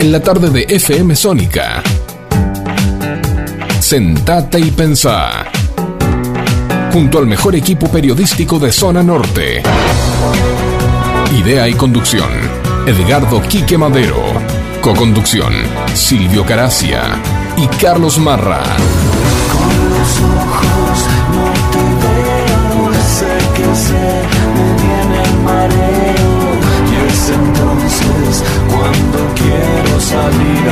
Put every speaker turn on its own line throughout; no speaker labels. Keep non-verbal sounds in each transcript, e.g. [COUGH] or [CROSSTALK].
en la tarde de FM Sónica. Sentate y pensá. Junto al mejor equipo periodístico de Zona Norte. Idea y conducción. Edgardo Quique Madero. Coconducción. Silvio Caracia y Carlos Marra.
Con los ojos no te veo, salir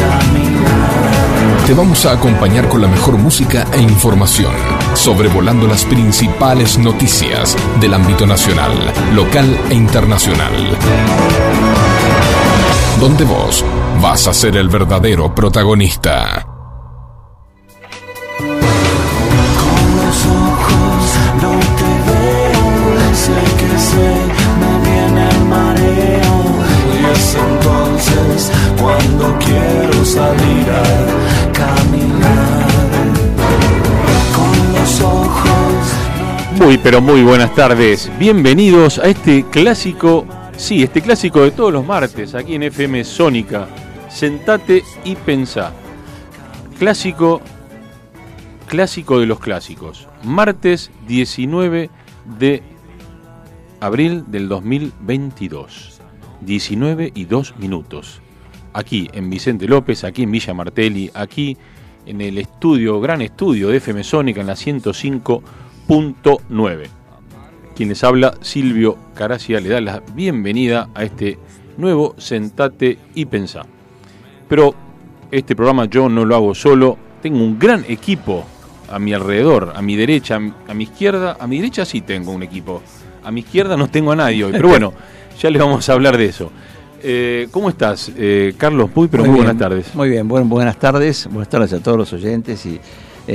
caminar.
Te vamos a acompañar con la mejor música e información, sobrevolando las principales noticias del ámbito nacional, local e internacional. Donde vos vas a ser el verdadero protagonista.
Muy, pero muy buenas tardes. Bienvenidos a este clásico, sí, este clásico de todos los martes, aquí en FM Sónica. Sentate y pensá. Clásico, clásico de los clásicos. Martes 19 de abril del 2022. 19 y 2 minutos. Aquí en Vicente López, aquí en Villa Martelli, aquí en el estudio, gran estudio de FM Sónica en la 105. 101.9. Quienes habla, Silvio Caracia, le da la bienvenida a este nuevo Sentate y Pensá. Pero este programa yo no lo hago solo, tengo un gran equipo a mi alrededor, a mi derecha, a mi, izquierda, a mi derecha sí tengo un equipo, a mi izquierda no tengo a nadie hoy, pero [LAUGHS] bueno, ya les vamos a hablar de eso. Eh, ¿Cómo estás, eh, Carlos Puy? Pero muy, buenas tardes.
Muy bien, bueno, buenas tardes. Buenas tardes a todos los oyentes y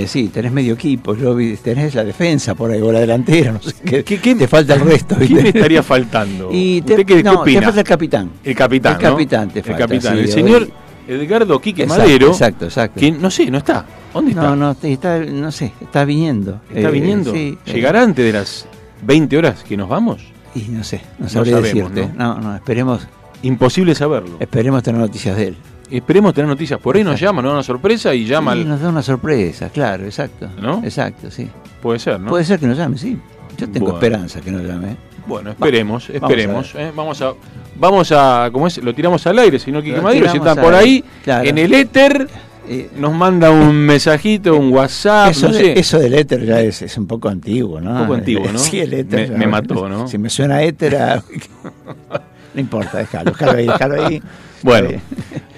eh, sí, tenés medio equipo. Yo vi, tenés la defensa por ahí, o la delantera, no sé qué.
¿Qué- qué-
te falta el [LAUGHS] resto.
¿Quién me estaría faltando?
Y te,
¿Usted qué, qué
no,
opina?
te falta el capitán.
El capitán,
El
¿no?
capitán te
El capitán,
sí,
el
hoy-
señor Edgardo Quique
Exacto,
Madero.
Exacto, exacto.
Que no sé, no está. ¿Dónde está?
No, no, te- está, no sé, está viniendo.
¿Está
Eh,
viniendo?
sí, eh,
¿Llegará antes de las 20 horas que nos vamos?
Y no sé, no
No
sabría
sabemos,
decirte. No, no, esperemos,
Imposible saberlo.
esperemos tener noticias de él.
Esperemos tener noticias. Por ahí nos llama, nos da una sorpresa y llama al...
nos da una sorpresa, claro, exacto.
¿No?
Exacto, sí.
Puede ser, ¿no?
Puede ser que nos llame, sí. Yo tengo
Bueno.
esperanza que nos llame. ¿eh?
Bueno, esperemos,
vamos a
esperemos. ¿eh? Vamos a, vamos a, ¿cómo es? Lo tiramos al aire, Quique
Lo
Madero, si está por ahí,
claro.
en el éter,
Eh,
nos manda un mensajito, un WhatsApp,
eso,
Ah, no
de-
sé.
eso del éter ya es, es un poco antiguo, ¿no?
Un poco antiguo, [LAUGHS] ¿no?
Sí, el éter.
Me- mató, ¿no?
Si me suena éter, a- [LAUGHS] no importa, déjalo, déjalo ahí, déjalo ahí.
Bueno,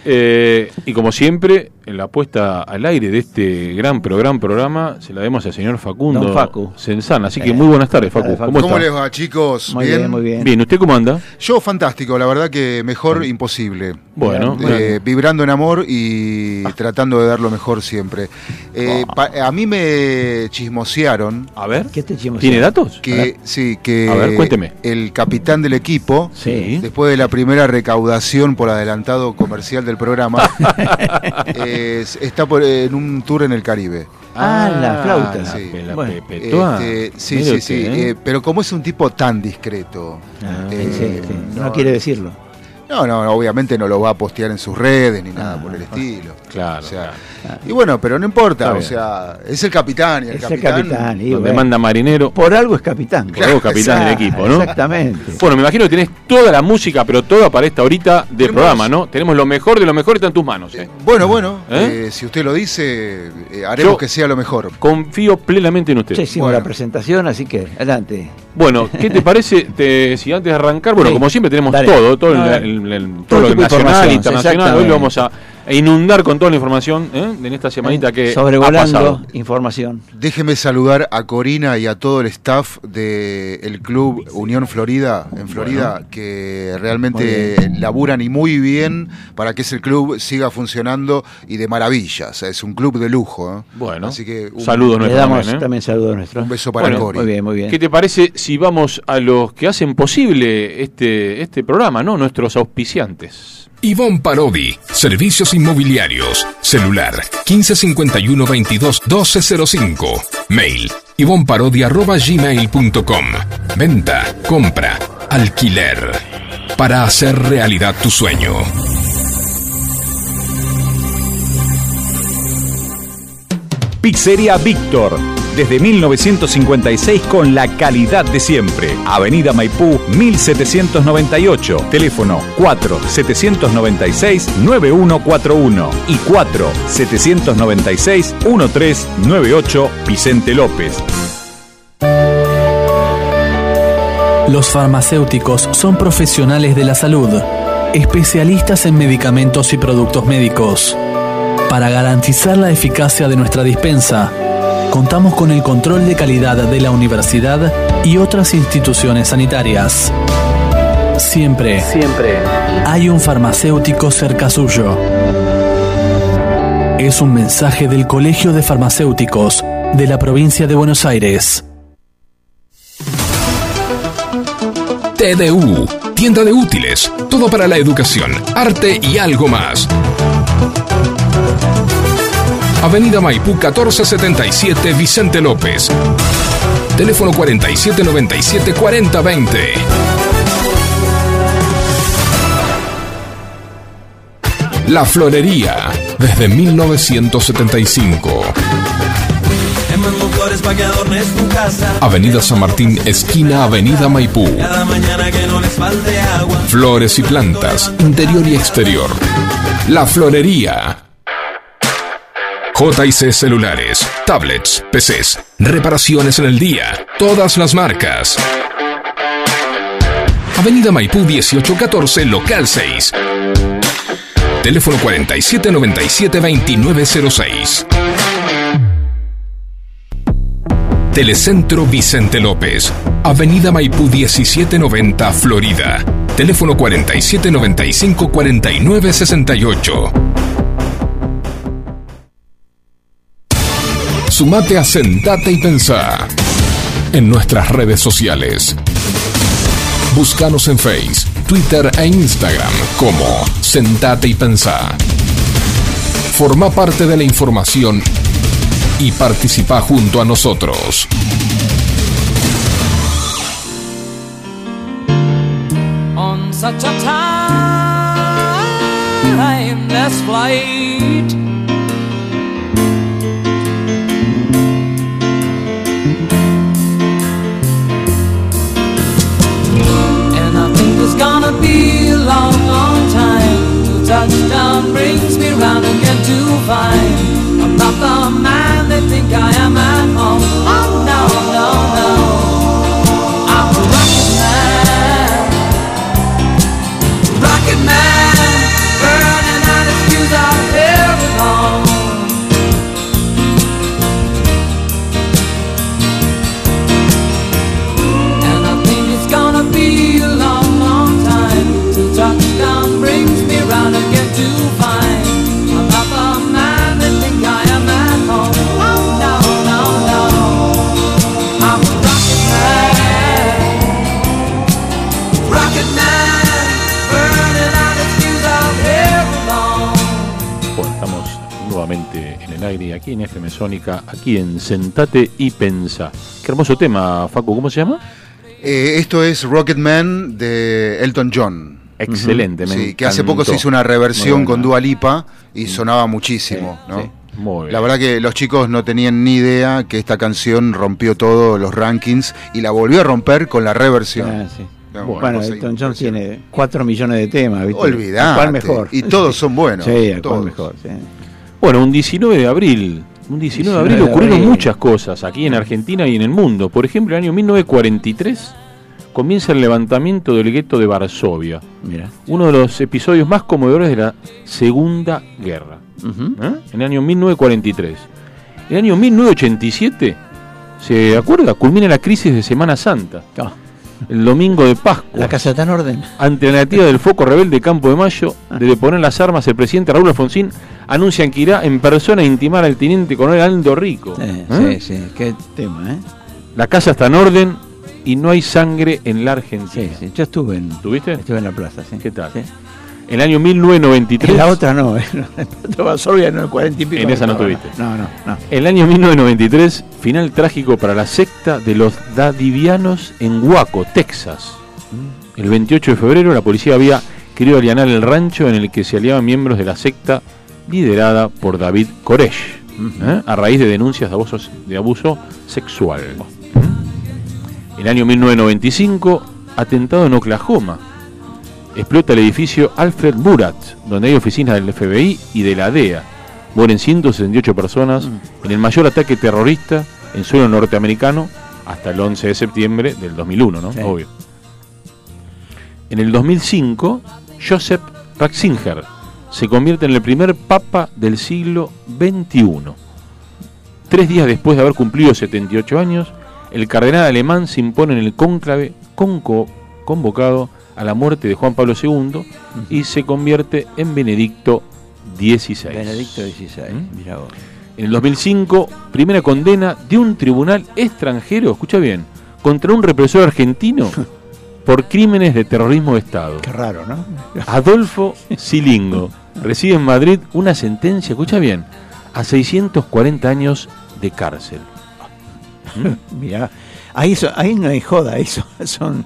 eh, y como siempre, la puesta al aire de este gran programa, programa se la demos al señor Facundo
Don Facu.
Sensana. Así que
Eh,
muy buenas tardes, Facu. ¿Cómo,
les va, chicos?
Muy bien, muy bien.
Bien, ¿usted cómo anda?
Yo fantástico, la verdad que mejor imposible.
Bueno,
Eh, vibrando en amor y tratando de dar lo mejor siempre. Eh, pa- a mí me chismosearon
a ver,
¿Qué te chimos?
¿tiene datos?
que sí que
A ver, cuénteme.
el capitán del equipo
Sí.
después de la primera recaudación por adelantado comercial del programa [LAUGHS] eh, está por- en un tour en el Caribe.
Ah, la flauta.
sí.
La
Bueno,
Pepetoa.
Este, sí, sí, sí.
¿eh?
eh, pero como es un tipo tan discreto.
Ah,
eh,
sí, sí, No,
no,
quiere decirlo.
No, no, obviamente no lo va a postear en sus redes ni nada
Ah,
por el estilo.
Claro,
O sea,
claro.
y bueno, pero no importa, o sea, es el capitán y el
Es el
capitán.
capitán. y
Donde manda marinero.
Por algo es capitán.
Por algo capitán del equipo, ¿no?
Exactamente.
Bueno, me imagino que tenés toda la música, pero toda para esta horita de
Tenemos-
programa, ¿no? Tenemos lo mejor de lo mejor está en tus manos. ¿eh?
Eh, Bueno, bueno,
¿Eh?
si usted lo dice, haremos
Yo-
que sea lo mejor.
Confío plenamente en usted.
Ya hicimos
Bueno.
la presentación, así que adelante.
Bueno, ¿qué te parece te- si antes de arrancar, bueno,
Sí.
como siempre tenemos
Dale.
todo, todo, el-
No,
el-. El- el-
Todo
todo
tipo
nacional, internacional, hoy lo vamos a, a inundar con toda la información ¿eh? en esta semanita que ha
Sobrevolando
pasado.
información.
Déjeme saludar a Corina y a todo el staff del club Unión Florida, en Florida, que realmente laburan y muy bien para que ese club siga funcionando y de maravilla. O sea, es un club de lujo. ¿eh?
Bueno,
Así que un,
saludos
Le
nuestros
damos
también, ¿eh?
también saludos nuestros.
un beso para
Bueno,
Cori.
Muy bien, muy bien.
¿Qué te parece si vamos a los que hacen posible este, este programa, ¿no? Nuestros auspiciantes.
Ivonne Parodi, Servicios Inmobiliarios, celular 1551-22-1205, mail ivonparodi.gmail.com, venta, compra, alquiler, para hacer realidad tu sueño.
Pizzería Víctor desde 1956 con la calidad de siempre. Avenida Maipú 1798. Teléfono 4 796 9141 y 4 796 1398 Vicente López.
Los farmacéuticos son profesionales de la salud, especialistas en medicamentos y productos médicos. Para garantizar la eficacia de nuestra dispensa, contamos con el control de calidad de la universidad y otras instituciones sanitarias. Siempre, siempre hay un farmacéutico cerca suyo. Es un mensaje del Colegio de Farmacéuticos de la provincia de Buenos Aires.
TDU, tienda de útiles, todo para la educación, arte y algo más. Avenida Maipú 1477 Vicente López. Teléfono 4797 4020. La Florería, desde 1975.
Te mando flores pa' que adornes tu casa.
Avenida San Martín, esquina Avenida Maipú. Flores y plantas, interior y exterior. La Florería. JC Celulares, tablets, PCs, reparaciones en el día, todas las marcas. Avenida Maipú 1814, local 6. Teléfono 4797-2906. Telecentro Vicente López, Avenida Maipú 1790, Florida. Teléfono 4795-4968. Sumate a Sentate y Pensá en nuestras redes sociales. Búscanos en Face, Twitter e Instagram como Sentate y Pensá. Forma parte de la información y participa junto a nosotros.
To find. I'm not the man
aquí en FM Sónica, aquí en Sentate y Pensa. Qué hermoso tema, Facu, ¿cómo se llama?
Eh, esto es Rocketman de Elton John.
Excelente, me
Sí, que hace poco se hizo una reversión con. Dua Lipa y sonaba muchísimo,
Sí,
¿no?
sí, muy bien.
La verdad que los chicos no tenían ni idea que esta canción rompió todos los rankings y la volvió a romper con la reversión.
Ah, sí.
No,
Bueno,
cosa
Elton John tiene 4 millones de temas, ¿viste?
Olvidate.
¿Cuál mejor?
Y todos son buenos,
Sí, ¿cuál
todos.
mejor? Sí.
Bueno, un 19 de abril. Un 19 de abril
19 de
ocurrieron muchas cosas aquí en Argentina y en el mundo. Por ejemplo, en el año 1943 comienza el levantamiento del gueto de Varsovia,
Mira.
uno de los episodios más conmovedores de la Segunda Guerra. ¿eh? En el año 1943. En el año 1987, ¿se acuerda? Culmina la crisis de Semana Santa,
Ah,
el domingo de Pascua.
La casa está en orden.
Ante la negativa del foco rebelde Campo de Mayo de deponer las armas, el presidente Raúl Alfonsín anuncia que irá en persona a intimar al teniente coronel Aldo Rico.
Sí,
¿Eh?
sí, sí, qué tema, ¿eh?
La casa está en orden y no hay sangre en la Argentina.
Sí, sí. Yo estuve en,
¿Tuviste?
estuve en la plaza, sí.
¿Qué tal?
Sí.
En el año 1993.
En la otra no, [LAUGHS] ¿eh? En el 40 y pico.
En esa no tuviste.
No, no, no.
El año 1993, final trágico para la secta de los Dadivianos en Waco, Texas. El 28 de febrero, la policía había querido alianar el rancho en el que se aliaban miembros de la secta liderada por David Koresh. ¿eh? a raíz de denuncias de abuso, de abuso sexual. ¿Mm? El año 1995, atentado en Oklahoma. Explota el edificio Alfred Murat, donde hay oficinas del FBI y de la DEA. Mueren 168 personas en el mayor ataque terrorista en suelo norteamericano hasta el 11 de septiembre del 2001, ¿no?
Sí.
Obvio. En el 2005, Joseph Ratzinger se convierte en el primer papa del siglo XXI. Tres días después de haber cumplido 78 años, el cardenal alemán se impone en el cónclave conco- convocado a la muerte de Juan Pablo II y se convierte en Benedicto XVI.
Benedicto XVI,
¿Mm?
mirá vos.
En el 2005, primera condena de un tribunal extranjero, escucha bien, contra un represor argentino [LAUGHS] por crímenes de terrorismo de Estado.
Qué raro, ¿no?
Adolfo Silingo recibe en Madrid una sentencia, escucha bien, a 640 años de cárcel. [LAUGHS]
Mirá, ahí, ahí no hay joda, eso [LAUGHS] son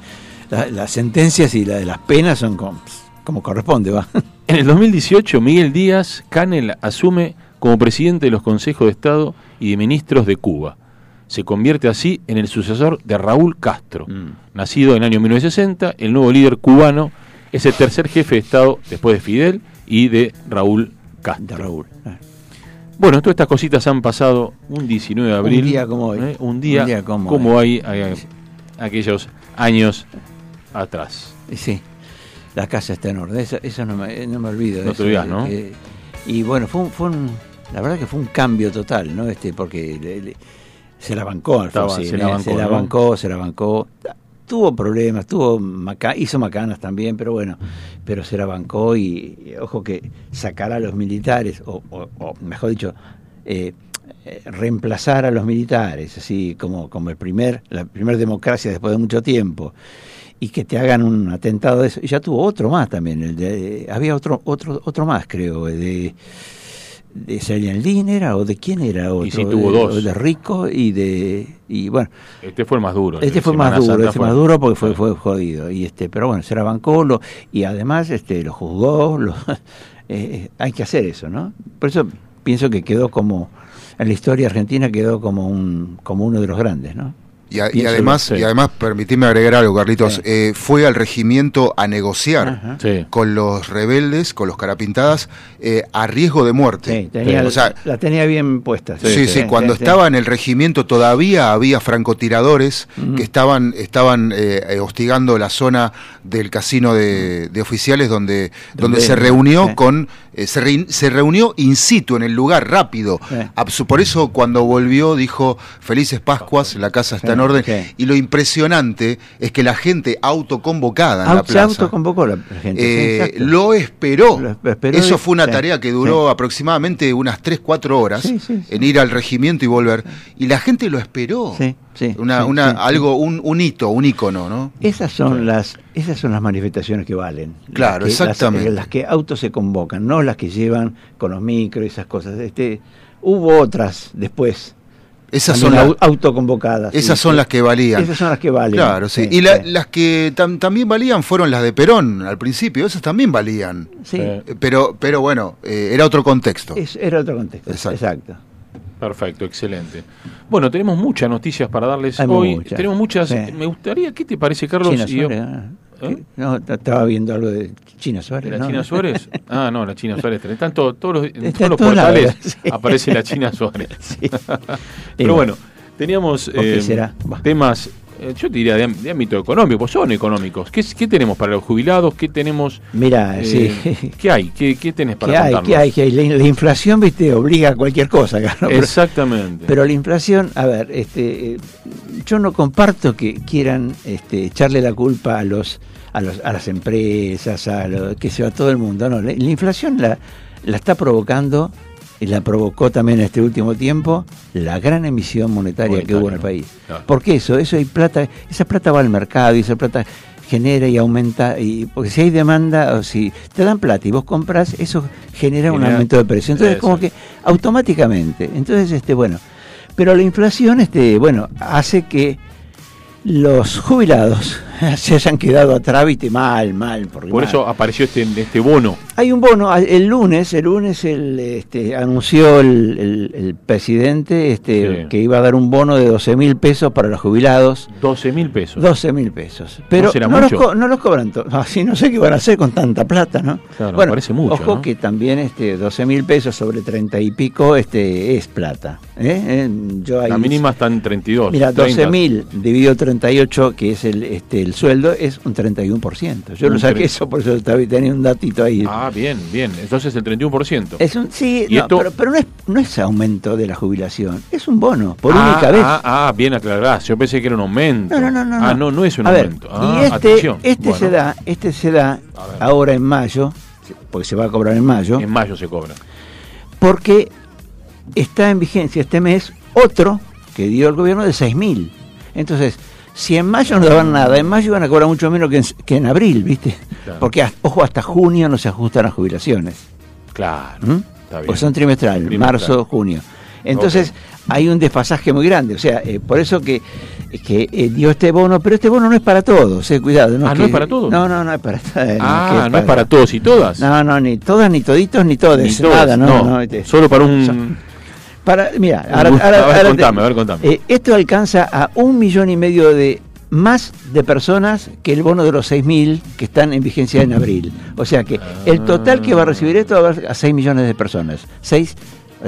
la- las sentencias y la de las penas son como, como corresponde, va. [LAUGHS]
En el 2018, Miguel Díaz Canel asume como presidente de los consejos de Estado y de ministros de Cuba. Se convierte así en el sucesor de Raúl Castro.
Mm.
Nacido en el año 1960, el nuevo líder cubano es el tercer jefe de Estado después de Fidel y de Raúl Castro.
De Raúl. Ah.
Bueno, todas estas cositas han pasado un 19 de abril.
día como hoy.
¿eh? Un día,
Un día como
hay eh, aquellos años atrás.
Sí, la casa está en orden, eso, eso no, me, no me olvido.
No te
que- y bueno, fue un, fue un- la verdad que fue un cambio total, ¿no? Este, porque le- le- se la bancó
Estaba-
Alfonsín,
se la
¿eh?
bancó,
se la
¿no?
bancó, se la bancó. Tuvo problemas, tuvo maca- hizo macanas también, pero bueno, pero se la bancó y, ojo que sacar a los militares, o, o- o mejor dicho, eh, eh, reemplazar a los militares, así como, como el primer, la primera democracia después de mucho tiempo, y que te hagan un atentado de eso. Y ya tuvo otro más también, el de, había otro, otro, otro más, creo, de de Salian era o de quién era otro,
sí, tuvo
de,
dos.
de Rico y de y bueno
Este fue el más duro.
este fue
Semana
más duro,
Santa
este más duro porque fue, fue jodido. Y este, pero bueno, se la bancó lo, y además este lo juzgó, lo, [LAUGHS] eh, hay que hacer eso, ¿no? Por eso pienso que quedó como, en la historia argentina quedó como un, como uno de los grandes, ¿no?
Y, a- y
Pienso
además,
sí.
y además, permitime agregar algo, Carlitos,
Sí.
eh, fue al regimiento a negociar.
Sí.
con los rebeldes, con los carapintadas, eh, a riesgo de muerte.
Sí, tenía,
O sea,
la tenía bien puesta.
Sí, sí, cuando estaba en el regimiento todavía había francotiradores que estaban, estaban eh, eh, hostigando la zona del casino de, de oficiales donde, donde
Donde-
se reunió
sí.
con, eh, se, rein- se reunió in situ en el lugar, rápido.
Sí.
Absu- Por eso cuando volvió dijo, felices Pascuas, la casa está
Sí,
en orden.
sí.
Y lo impresionante es que la gente autoconvocada en la
Au- se
plaza
autoconvocó la gente.
eh, lo esperó.
Lo esperó
Eso fue una tarea que duró aproximadamente unas 3, 4 horas en ir al regimiento y volver. Y la gente lo esperó.
Sí, sí,
Una,
sí,
una,
sí,
algo, un, un hito, un ícono, ¿no?
Esas son las esas son las manifestaciones que valen.
Claro,
Las que- las-
exactamente.
Las, que autos se convocan, no las que llevan con los micros y esas cosas. Este, hubo otras después.
Esas son, las,
au- autoconvocadas.
esas
sí,
son las que valían.
Esas son las que valen.
Claro, sí.
Sí,
y la-
sí.
las que tam- también valían fueron las de Perón al principio. Esas también valían.
Sí.
Eh, Pero, pero bueno, eh, era otro contexto.
es- era otro contexto.
Exacto.
Exacto.
Perfecto, excelente. Bueno, tenemos muchas noticias para darles
Hay
hoy.
muchas,
Tenemos muchas.
sí.
Me gustaría, ¿qué te parece, Carlos?
China
yo-
Suárez. ah,
¿Eh?
No, estaba viendo algo de China Suárez.
¿De la
¿no?
China Suárez? [LAUGHS] Ah, no, la China Suárez. Están to- todos los, en todos los
en todos lados,
portales [LAUGHS]
sí.
aparece la China Suárez. [LAUGHS]
Sí.
Pero bueno, teníamos
¿Por qué
eh, temas, yo te diría, de, de ámbito económico, pues son económicos. ¿Qué, qué tenemos para los jubilados? ¿Qué tenemos?
Mira,
eh,
sí.
¿Qué hay? ¿Qué, qué tenés para
¿Qué hay?
contarnos?
¿Qué hay? ¿Qué hay? La, la inflación, viste, obliga a cualquier cosa. ¿no?
Exactamente.
Pero la inflación, a ver, este, eh, yo no comparto que quieran este, echarle la culpa a los, a los, a las empresas, a lo, que se va todo el mundo. No, la, la inflación la, la está provocando y la provocó también en este último tiempo la gran emisión monetaria, que hubo en el país.
claro.
Porque eso, eso hay plata, esa plata va al mercado y esa plata genera y aumenta y porque si hay demanda o si te dan plata y vos compras eso genera un aumento de precio entonces como que automáticamente entonces este bueno pero la inflación este bueno hace que los jubilados [LAUGHS] se hayan quedado atrás, viste, mal, mal.
Por
mal.
eso apareció este, este bono.
Hay un bono, a- el lunes, el lunes el, este, anunció el, el- el presidente este,
Sí.
que iba a dar un bono de 12 mil pesos para los jubilados.
12 mil pesos.
12 mil pesos. Pero
¿No será
no, los
mucho?
co- no los cobran todos. Así no sé qué van a hacer con tanta plata, ¿no?
Claro, parece mucho,
Ojo
¿no?
que también este 12 mil pesos sobre 30 y pico este es plata. ¿eh? Eh, Yo ahí-
La mínima está en 32.
Mira,
30.
12 mil dividido 38, que es el, este, el sueldo, es un 31%. Yo
Un
lo saqué eso, por eso tenía un datito ahí.
Ah, bien, bien. Entonces el 31%.
Es un, sí,
¿Y
no,
esto?
pero, pero no, es, no es aumento de la jubilación, es un bono, por
ah,
única vez.
Ah, ah, bien aclarado. Yo pensé que era un aumento.
No, no, no, no.
Ah, no, no es un
A ver,
aumento. Ah,
y este,
atención.
este
Bueno,
se da, este se da ahora en mayo, porque se va a cobrar en mayo,
En mayo se cobra.
porque está en vigencia este mes otro que dio el gobierno de 6 mil. Entonces, si en mayo no daban nada, en mayo van a cobrar mucho menos que en, que en abril, ¿viste?
Claro.
Porque, ojo, hasta junio no se ajustan las jubilaciones.
Claro.
¿Mm?
Está bien.
Pues son trimestrales,
Trimestral.
marzo, junio. Entonces hay un desfasaje muy grande. O sea, eh, por eso que, que eh, dio este bono, pero este bono no es para todos, eh, cuidado.
Ah, ¿no
que-
es para todos?
No, no, no es para todos.
Ah, no es para todos y todas.
No, no, ni todas, ni toditos, ni todes.
Ni todas,
nada, no, no. este,
Solo para un.
Para, mira, ahora,
A ver,
ahora- ahora te-
contame, a ver, contame.
eh, esto alcanza a un millón y medio de más de personas que el bono de los 6.000 que están en vigencia en abril. O sea que el total que va a recibir esto va a, a 6 millones de personas. 6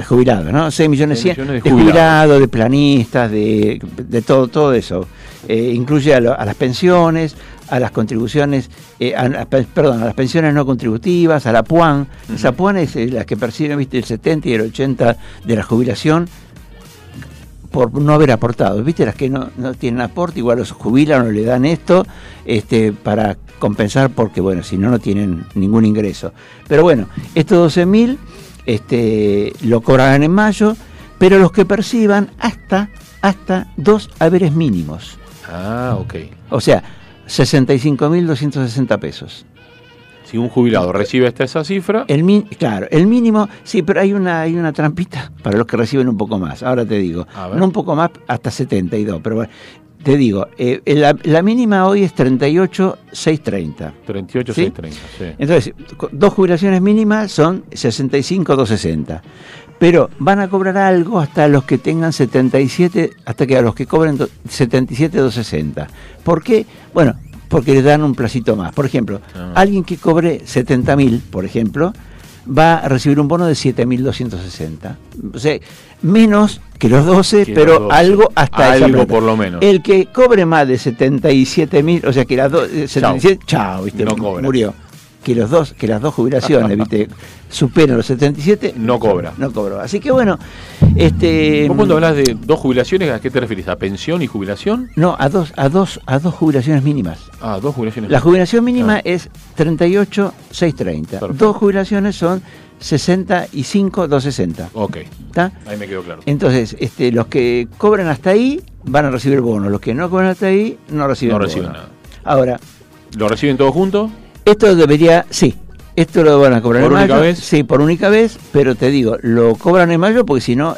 jubilados, ¿no? 6 millones,
Seis
cien
millones
de,
de jubilados.
jubilados, de planistas, de, de todo, todo eso. Eh, incluye a, lo- a las pensiones, a las contribuciones, eh, a, perdón, a las pensiones no contributivas, a la PUAN. Esa PUAN es eh, la que percibe, viste, el 70 y el 80 de la jubilación por no haber aportado. ¿Viste? Las que no, no tienen aporte, igual los jubilan o le dan esto este, para compensar porque, bueno, si no, no tienen ningún ingreso. Pero bueno, estos 12.000 este, lo cobrarán en mayo, pero los que perciban hasta, hasta dos haberes mínimos.
Ah, ok.
O sea, 65.260 pesos.
Si un jubilado recibe hasta esa cifra,
El min- claro, el mínimo, sí, pero hay una, hay una trampita para los que reciben un poco más. Ahora te digo, no un poco más, hasta 72, pero bueno, te digo, eh, la, la mínima hoy es 38,630.
38,
¿Sí?
630. Sí.
Entonces, dos jubilaciones mínimas son 65,260. Pero van a cobrar algo hasta los que tengan 77, hasta que a los que cobren do- 77,260. ¿Por qué? Bueno, porque les dan un placito más. Por ejemplo,
Ah.
alguien que cobre 70.000, por ejemplo, va a recibir un bono de 7.260. O sea, menos que los 12,
Que los
pero
12.
algo hasta
Algo por lo menos.
El que cobre más de 77.000, o sea, que las dos, eh, 77, chao, ¿viste?
No
murió. Que los dos, que las dos jubilaciones, ¿viste? [LAUGHS] superan los 77,
No cobra.
No cobró. Así que bueno, este
¿Vos cuando hablas de dos jubilaciones, a qué te refieres? ¿A pensión y jubilación?
no, a dos a dos a dos jubilaciones mínimas.
Ah, dos jubilaciones.
La jubilación mínima
Ah.
es 38,630.
Perfecto.
Dos jubilaciones son 65,260.
Ok,
¿Está?
ahí me quedó claro.
Entonces, este, los que cobran hasta ahí van a recibir bono. Los que no cobran hasta ahí no reciben
No reciben nada.
Ahora,
¿Lo reciben todos juntos?
Esto debería, sí, esto lo van a cobrar
¿Por
en
única
mayo.
vez?
Sí, por única vez, pero te digo, lo cobran en mayo porque si no,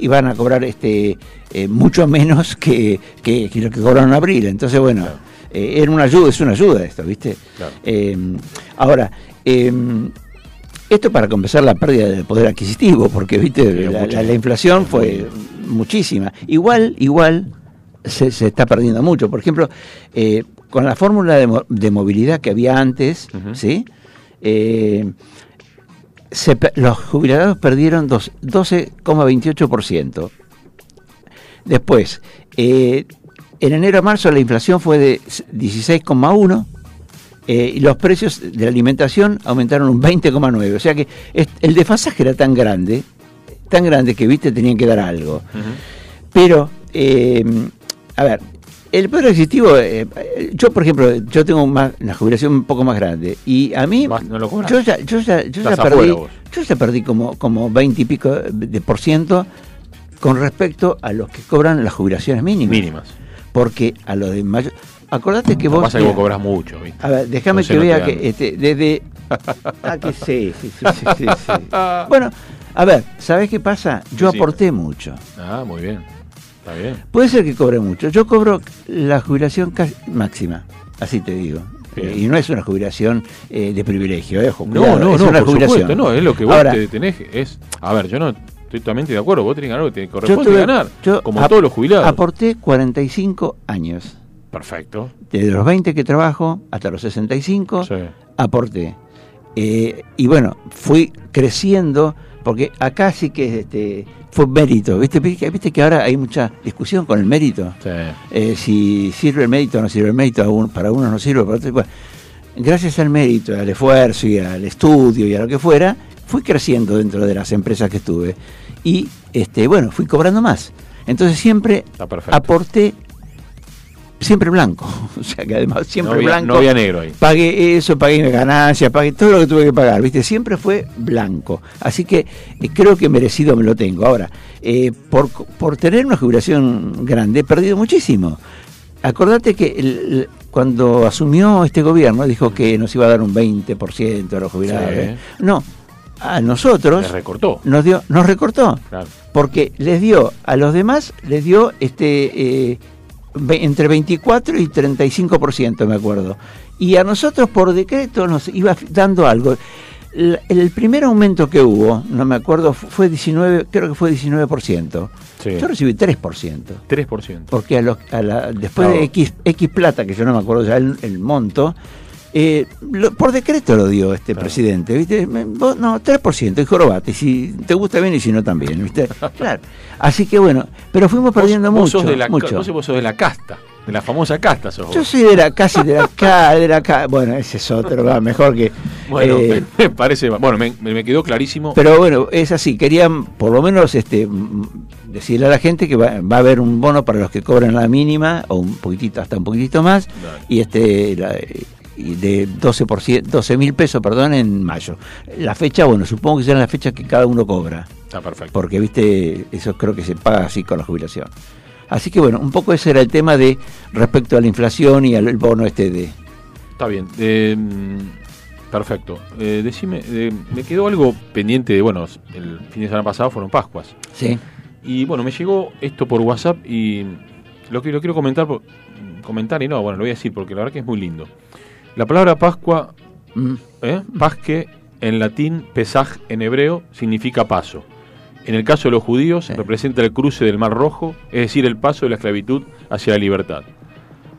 iban a cobrar este eh, mucho menos que, que, que lo que cobraron en abril. Entonces, bueno,
Claro.
eh, era una ayuda, es una ayuda esto, ¿viste?
Claro.
Eh, ahora, eh, esto para compensar la pérdida del poder adquisitivo, porque viste la inflación fue muchísima. Igual, igual se, se está perdiendo mucho. Por ejemplo, eh, con la fórmula de, mo- de movilidad que había antes,
Ujú.
¿sí? Eh, se los jubilados perdieron dos- 12,28%. Después, eh, en enero a marzo la inflación fue de 16,1%. eh, y los precios de la alimentación aumentaron un 20,9%. O sea que el desfasaje era tan grande, tan grande que, viste, tenían que dar algo. Pero, eh, a ver, el poder adquisitivo, eh, eh, yo por ejemplo, yo tengo más, una jubilación un poco más grande y a mí,
no lo
yo ya, yo ya, yo ya perdí,
vos.
yo ya perdí como, como 20 y pico de por ciento con respecto a los que cobran las jubilaciones mínimas.
Mínimas.
Porque a los de mayo, acordate que vos...
pasa que vos cobras mucho, ¿viste?
a ver, déjame que
no
vea que este, desde. [LAUGHS] Ah, que sí, sí, sí, sí, sí, sí. Bueno, a ver, ¿sabés qué pasa? Yo aporté mucho.
Ah, muy bien. Está bien.
Puede ser que cobre mucho. Yo cobro la jubilación casi máxima, así te digo. Eh, y no es una jubilación eh, de privilegio, eh,
No, no,
es
no,
una
por
jubilación.
supuesto, no, es lo que vos
Ahora,
te tenés, es, a ver, yo no estoy totalmente de acuerdo, vos tenés que ganar lo que te
yo
corresponde
tuve-
ganar,
yo
como
ap-
todos los jubilados.
Aporté 45 años.
Perfecto.
Desde los 20 que trabajo hasta los 65,
Sí.
aporté. Eh, y bueno, fui creciendo, porque acá sí que este, fue mérito. ¿Viste? Viste que ahora hay mucha discusión con el mérito.
Sí.
Eh, si sirve el mérito o no sirve el mérito, un- para unos no sirve, para otros. Bueno, gracias al mérito, al esfuerzo y al estudio y a lo que fuera, fui creciendo dentro de las empresas que estuve. Y este, bueno, fui cobrando más. Entonces siempre aporté siempre blanco. [LAUGHS] O sea que además siempre
no había,
blanco.
no había negro ahí.
Pagué eso, pagué ganancias, pagué todo lo que tuve que pagar, ¿viste? Siempre fue blanco. Así que eh, creo que merecido me lo tengo. Ahora, eh, por, por tener una jubilación grande, he perdido muchísimo. Acordate que el- el- cuando asumió este gobierno dijo que nos iba a dar un 20% a los jubilados.
Sí.
¿eh? No, a nosotros
Les recortó.
nos dio, nos recortó
Claro.
porque les dio a los demás les dio este eh, entre 24 y 35%, me acuerdo. Y a nosotros por decreto nos iba dando algo. El, el primer aumento que hubo, no me acuerdo, fu- fue 19, creo que fue 19%.
Sí.
Yo recibí 3%.
3%.
Porque a los- a la- después de X, X plata, que yo no me acuerdo ya el, el monto, eh, lo- por decreto lo dio este
Claro.
presidente, ¿viste? Vos- no, 3%, y jorobate, si te gusta bien y si no también, ¿viste? [LAUGHS] Claro. Así que bueno, pero fuimos perdiendo
vos, vos
mucho.
sos de la,
mucho.
vos, vos sos de la casta, de la famosa casta sos vos.
Yo soy de la [LAUGHS] casi de la ca- de la ca- bueno, ese es otro, va, mejor que
Bueno,
eh, [LAUGHS]
me parece, bueno, me, me quedó clarísimo.
Pero bueno, es así, querían por lo menos este decirle a la gente que va, va a haber un bono para los que cobran la mínima o un poquitito hasta un poquitito más
Dale.
y este la- de 12 12 mil pesos, perdón, en mayo. La fecha, bueno, supongo que será la fecha que cada uno cobra,
Está perfecto.
porque viste, eso creo que se paga así con la jubilación. Así que bueno, un poco ese era el tema de respecto a la inflación y al bono este de
Está bien. eh, perfecto. Eh, decime, eh, me quedó algo pendiente de, bueno, el fin de semana pasado fueron Pascuas.
sí,
Y bueno, me llegó esto por WhatsApp y lo que lo quiero comentar, comentar y no, bueno, lo voy a decir porque la verdad que es muy lindo. La palabra Pascua,
Mm,
¿eh? Pasque en latín, Pesaj en hebreo, significa paso. En el caso de los judíos,
Sí.
representa el cruce del Mar Rojo, es decir, el paso de la esclavitud hacia la libertad.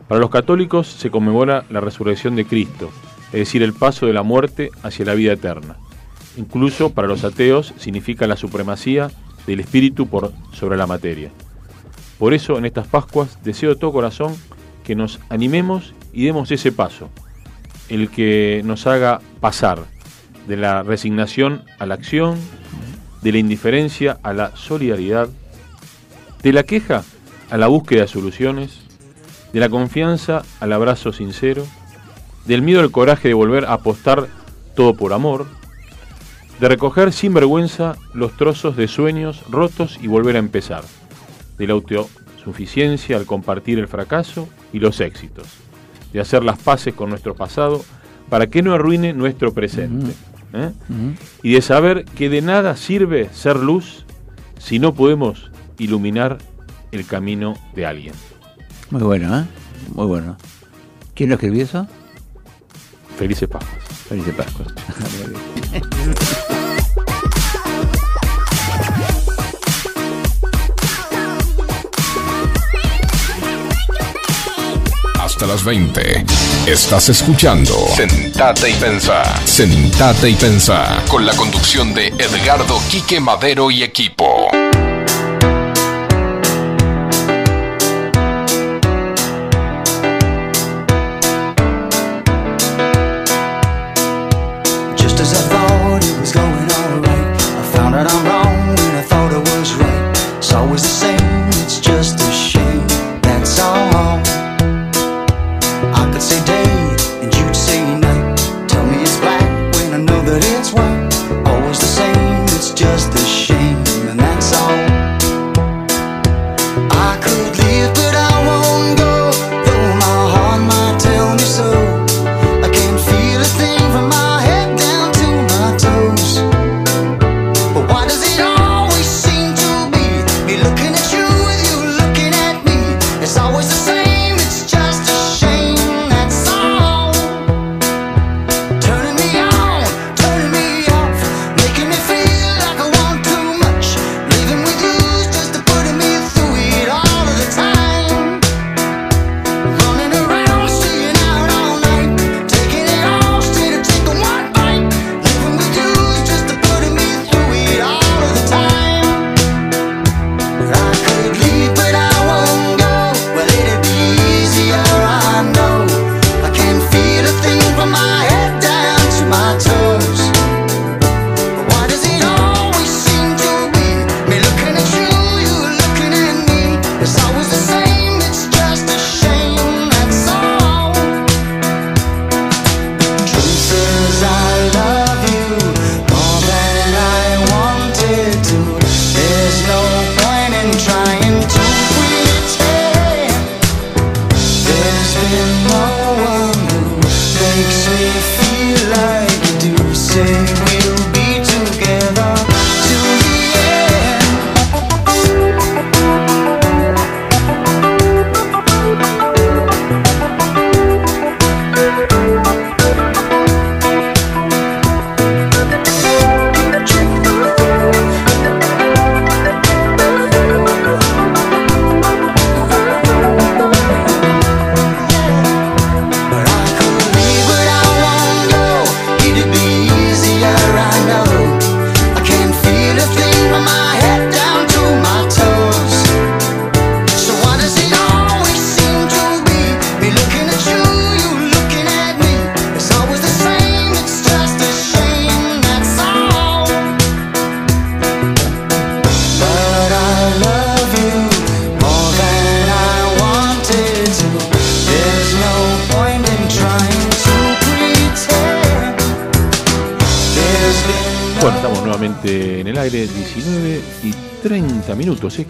Para los católicos se conmemora la resurrección de Cristo, es decir, el paso de la muerte hacia la vida eterna. Incluso para los ateos significa la supremacía del espíritu por sobre la materia. Por eso en estas Pascuas deseo de todo corazón que nos animemos y demos ese paso, el que nos haga pasar de la resignación a la acción, de la indiferencia a la solidaridad, de la queja a la búsqueda de soluciones, de la confianza al abrazo sincero, del miedo al coraje de volver a apostar todo por amor, de recoger sin vergüenza los trozos de sueños rotos y volver a empezar, de la autosuficiencia al compartir el fracaso y los éxitos, de hacer las paces con nuestro pasado para que no arruine nuestro presente, ¿eh? y de saber que de nada sirve ser luz si no podemos iluminar el camino de alguien.
muy bueno, ¿eh? Muy bueno. ¿Quién lo escribió eso?
Felices Pascuas.
Feliz de [LAUGHS]
Hasta las 20. Estás escuchando Sentate y Pensá. Sentate y Pensá. Con la conducción de Edgardo Quique Madero y equipo.
Could say day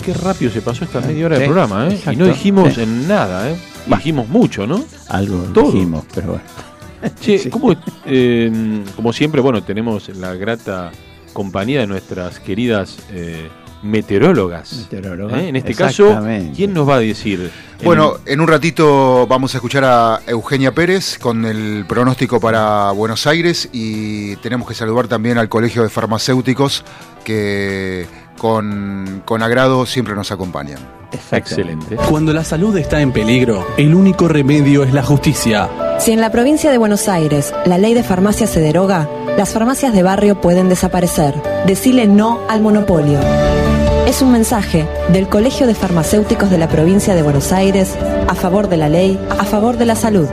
que rápido se pasó esta media hora de
Sí,
programa, ¿eh? Y no dijimos
Sí.
en nada, ¿eh? Dijimos mucho, ¿no?
Algo
Todo.
dijimos, pero bueno. [LAUGHS]
Che,
Sí.
¿cómo, eh, como siempre, bueno, tenemos la grata compañía de nuestras queridas eh, meteorólogas.
Meteorólogas,
¿Eh? En este caso. ¿quién nos va a decir? En-
Bueno, en un ratito vamos a escuchar a Eugenia Pérez con el pronóstico para Buenos Aires y tenemos que saludar también al Colegio de Farmacéuticos que con, con agrado siempre nos acompañan.
excelente.
Cuando la salud está en peligro, el único remedio es la justicia.
Si en la provincia de Buenos Aires la ley de farmacia se deroga, las farmacias de barrio pueden desaparecer. Decile no al monopolio. Es un mensaje del Colegio de Farmacéuticos de la provincia de Buenos Aires a favor de la ley, a favor de la salud.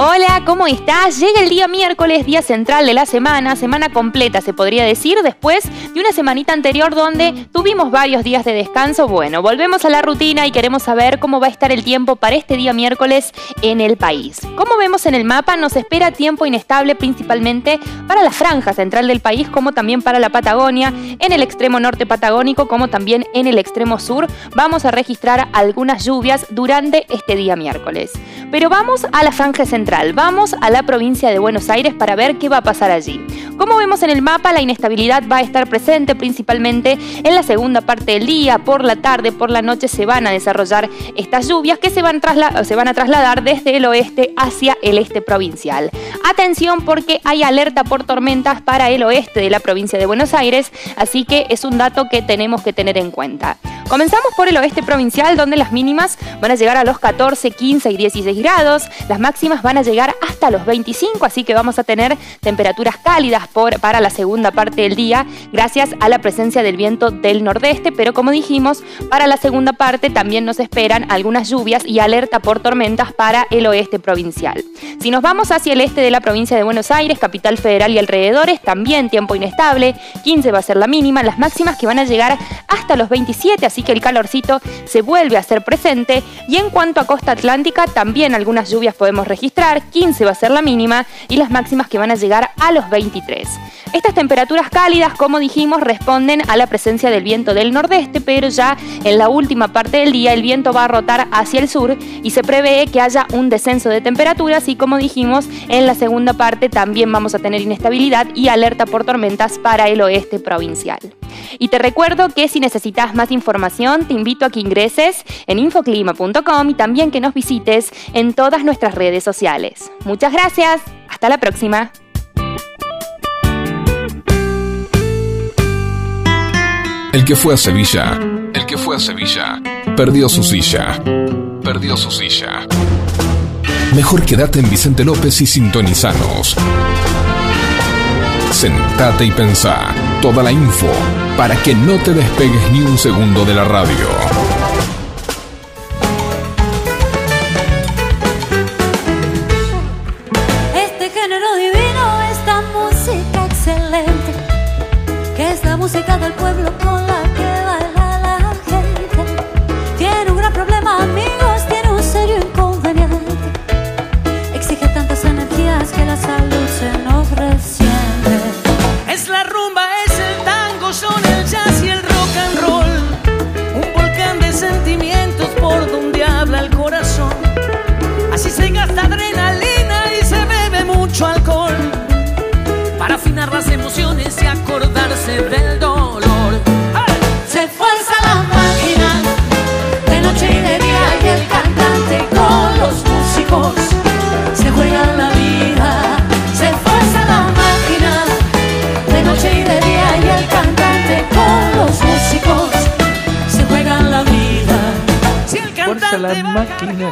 Hola, ¿cómo estás? Llega el día miércoles, día central de la semana, semana completa se podría decir, después de una semanita anterior donde tuvimos varios días de descanso. Bueno, volvemos a la rutina y queremos saber cómo va a estar el tiempo para este día miércoles en el país. Como vemos en el mapa, nos espera tiempo inestable principalmente para la franja central del país, como también para la Patagonia, en el extremo norte patagónico, como también en el extremo sur. Vamos a registrar algunas lluvias durante este día miércoles. Pero vamos a la franja central, vamos a la provincia de Buenos Aires para ver qué va a pasar allí. Como vemos en el mapa, la inestabilidad va a estar presente principalmente en la segunda parte del día, por la tarde, por la noche se van a desarrollar estas lluvias que se van, se van a trasladar desde el oeste hacia el este provincial. Atención porque hay alerta por tormentas para el oeste de la provincia de Buenos Aires, así que es un dato que tenemos que tener en cuenta. Comenzamos por el oeste provincial donde las mínimas van a llegar a los 14, 15 y 16 grados, las máximas van a llegar hasta los 25, así que vamos a tener temperaturas cálidas por, para la segunda parte del día gracias a la presencia del viento del nordeste, pero como dijimos, para la segunda parte también nos esperan algunas lluvias y alerta por tormentas para el oeste provincial. Si nos vamos hacia el este de la provincia de Buenos Aires, capital federal y alrededores, también tiempo inestable, 15 va a ser la mínima, las máximas que van a llegar hasta los 27, así que el calorcito se vuelve a ser presente. Y en cuanto a costa atlántica, también algunas lluvias podemos registrar, 15 va a ser la mínima y las máximas que van a llegar a los 23. Estas temperaturas cálidas, como dijimos, responden a la presencia del viento del nordeste, pero ya en la última parte del día el viento va a rotar hacia el sur y se prevé que haya un descenso de temperaturas y como dijimos, en la segunda parte también vamos a tener inestabilidad y alerta por tormentas para el oeste provincial. Y te recuerdo que si necesitas más información, te invito a que ingreses en infoclima.com y también que nos visites en todas nuestras redes sociales. Muchas gracias, hasta la próxima.
El que fue a Sevilla, el que fue a Sevilla, perdió su silla. Perdió su silla. Mejor quédate en Vicente López y sintonizanos. Sentate y pensá toda la info para que no te despegues ni un segundo de la radio.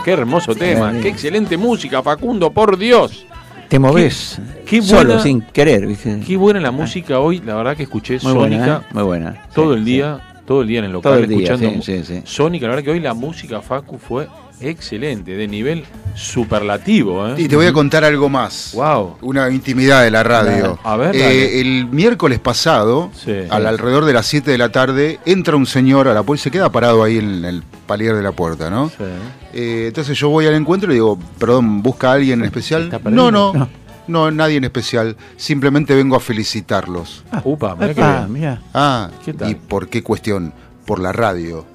Qué hermoso tema, qué excelente música, Facundo, por Dios.
Te moves
qué
solo,
buena-
sin querer, ¿viste?
Qué buena la música hoy, la verdad que escuché
Muy
Sónica
buena, ¿eh? muy buena.
todo
Sí,
el
sí.
día, todo el día en el local
el día,
escuchando
sí, sí, sí.
Sónica, la verdad que hoy la música Facu fue excelente, de nivel superlativo, ¿eh?
Y te voy a contar algo más.
Wow.
Una intimidad de la radio.
A ver,
Eh, el miércoles pasado,
Sí.
al alrededor de las 7 de la tarde, entra un señor a la puerta, se queda parado ahí en el palier de la puerta, ¿no?
Sí.
Eh, entonces yo voy al encuentro y digo, perdón, ¿busca a alguien en especial? No, no,
No.
no, nadie en especial. Simplemente vengo a felicitarlos.
Upa, mirá qué
Ah,
bien.
mira.
Ah,
¿Qué tal?
¿y por qué cuestión? Por la radio.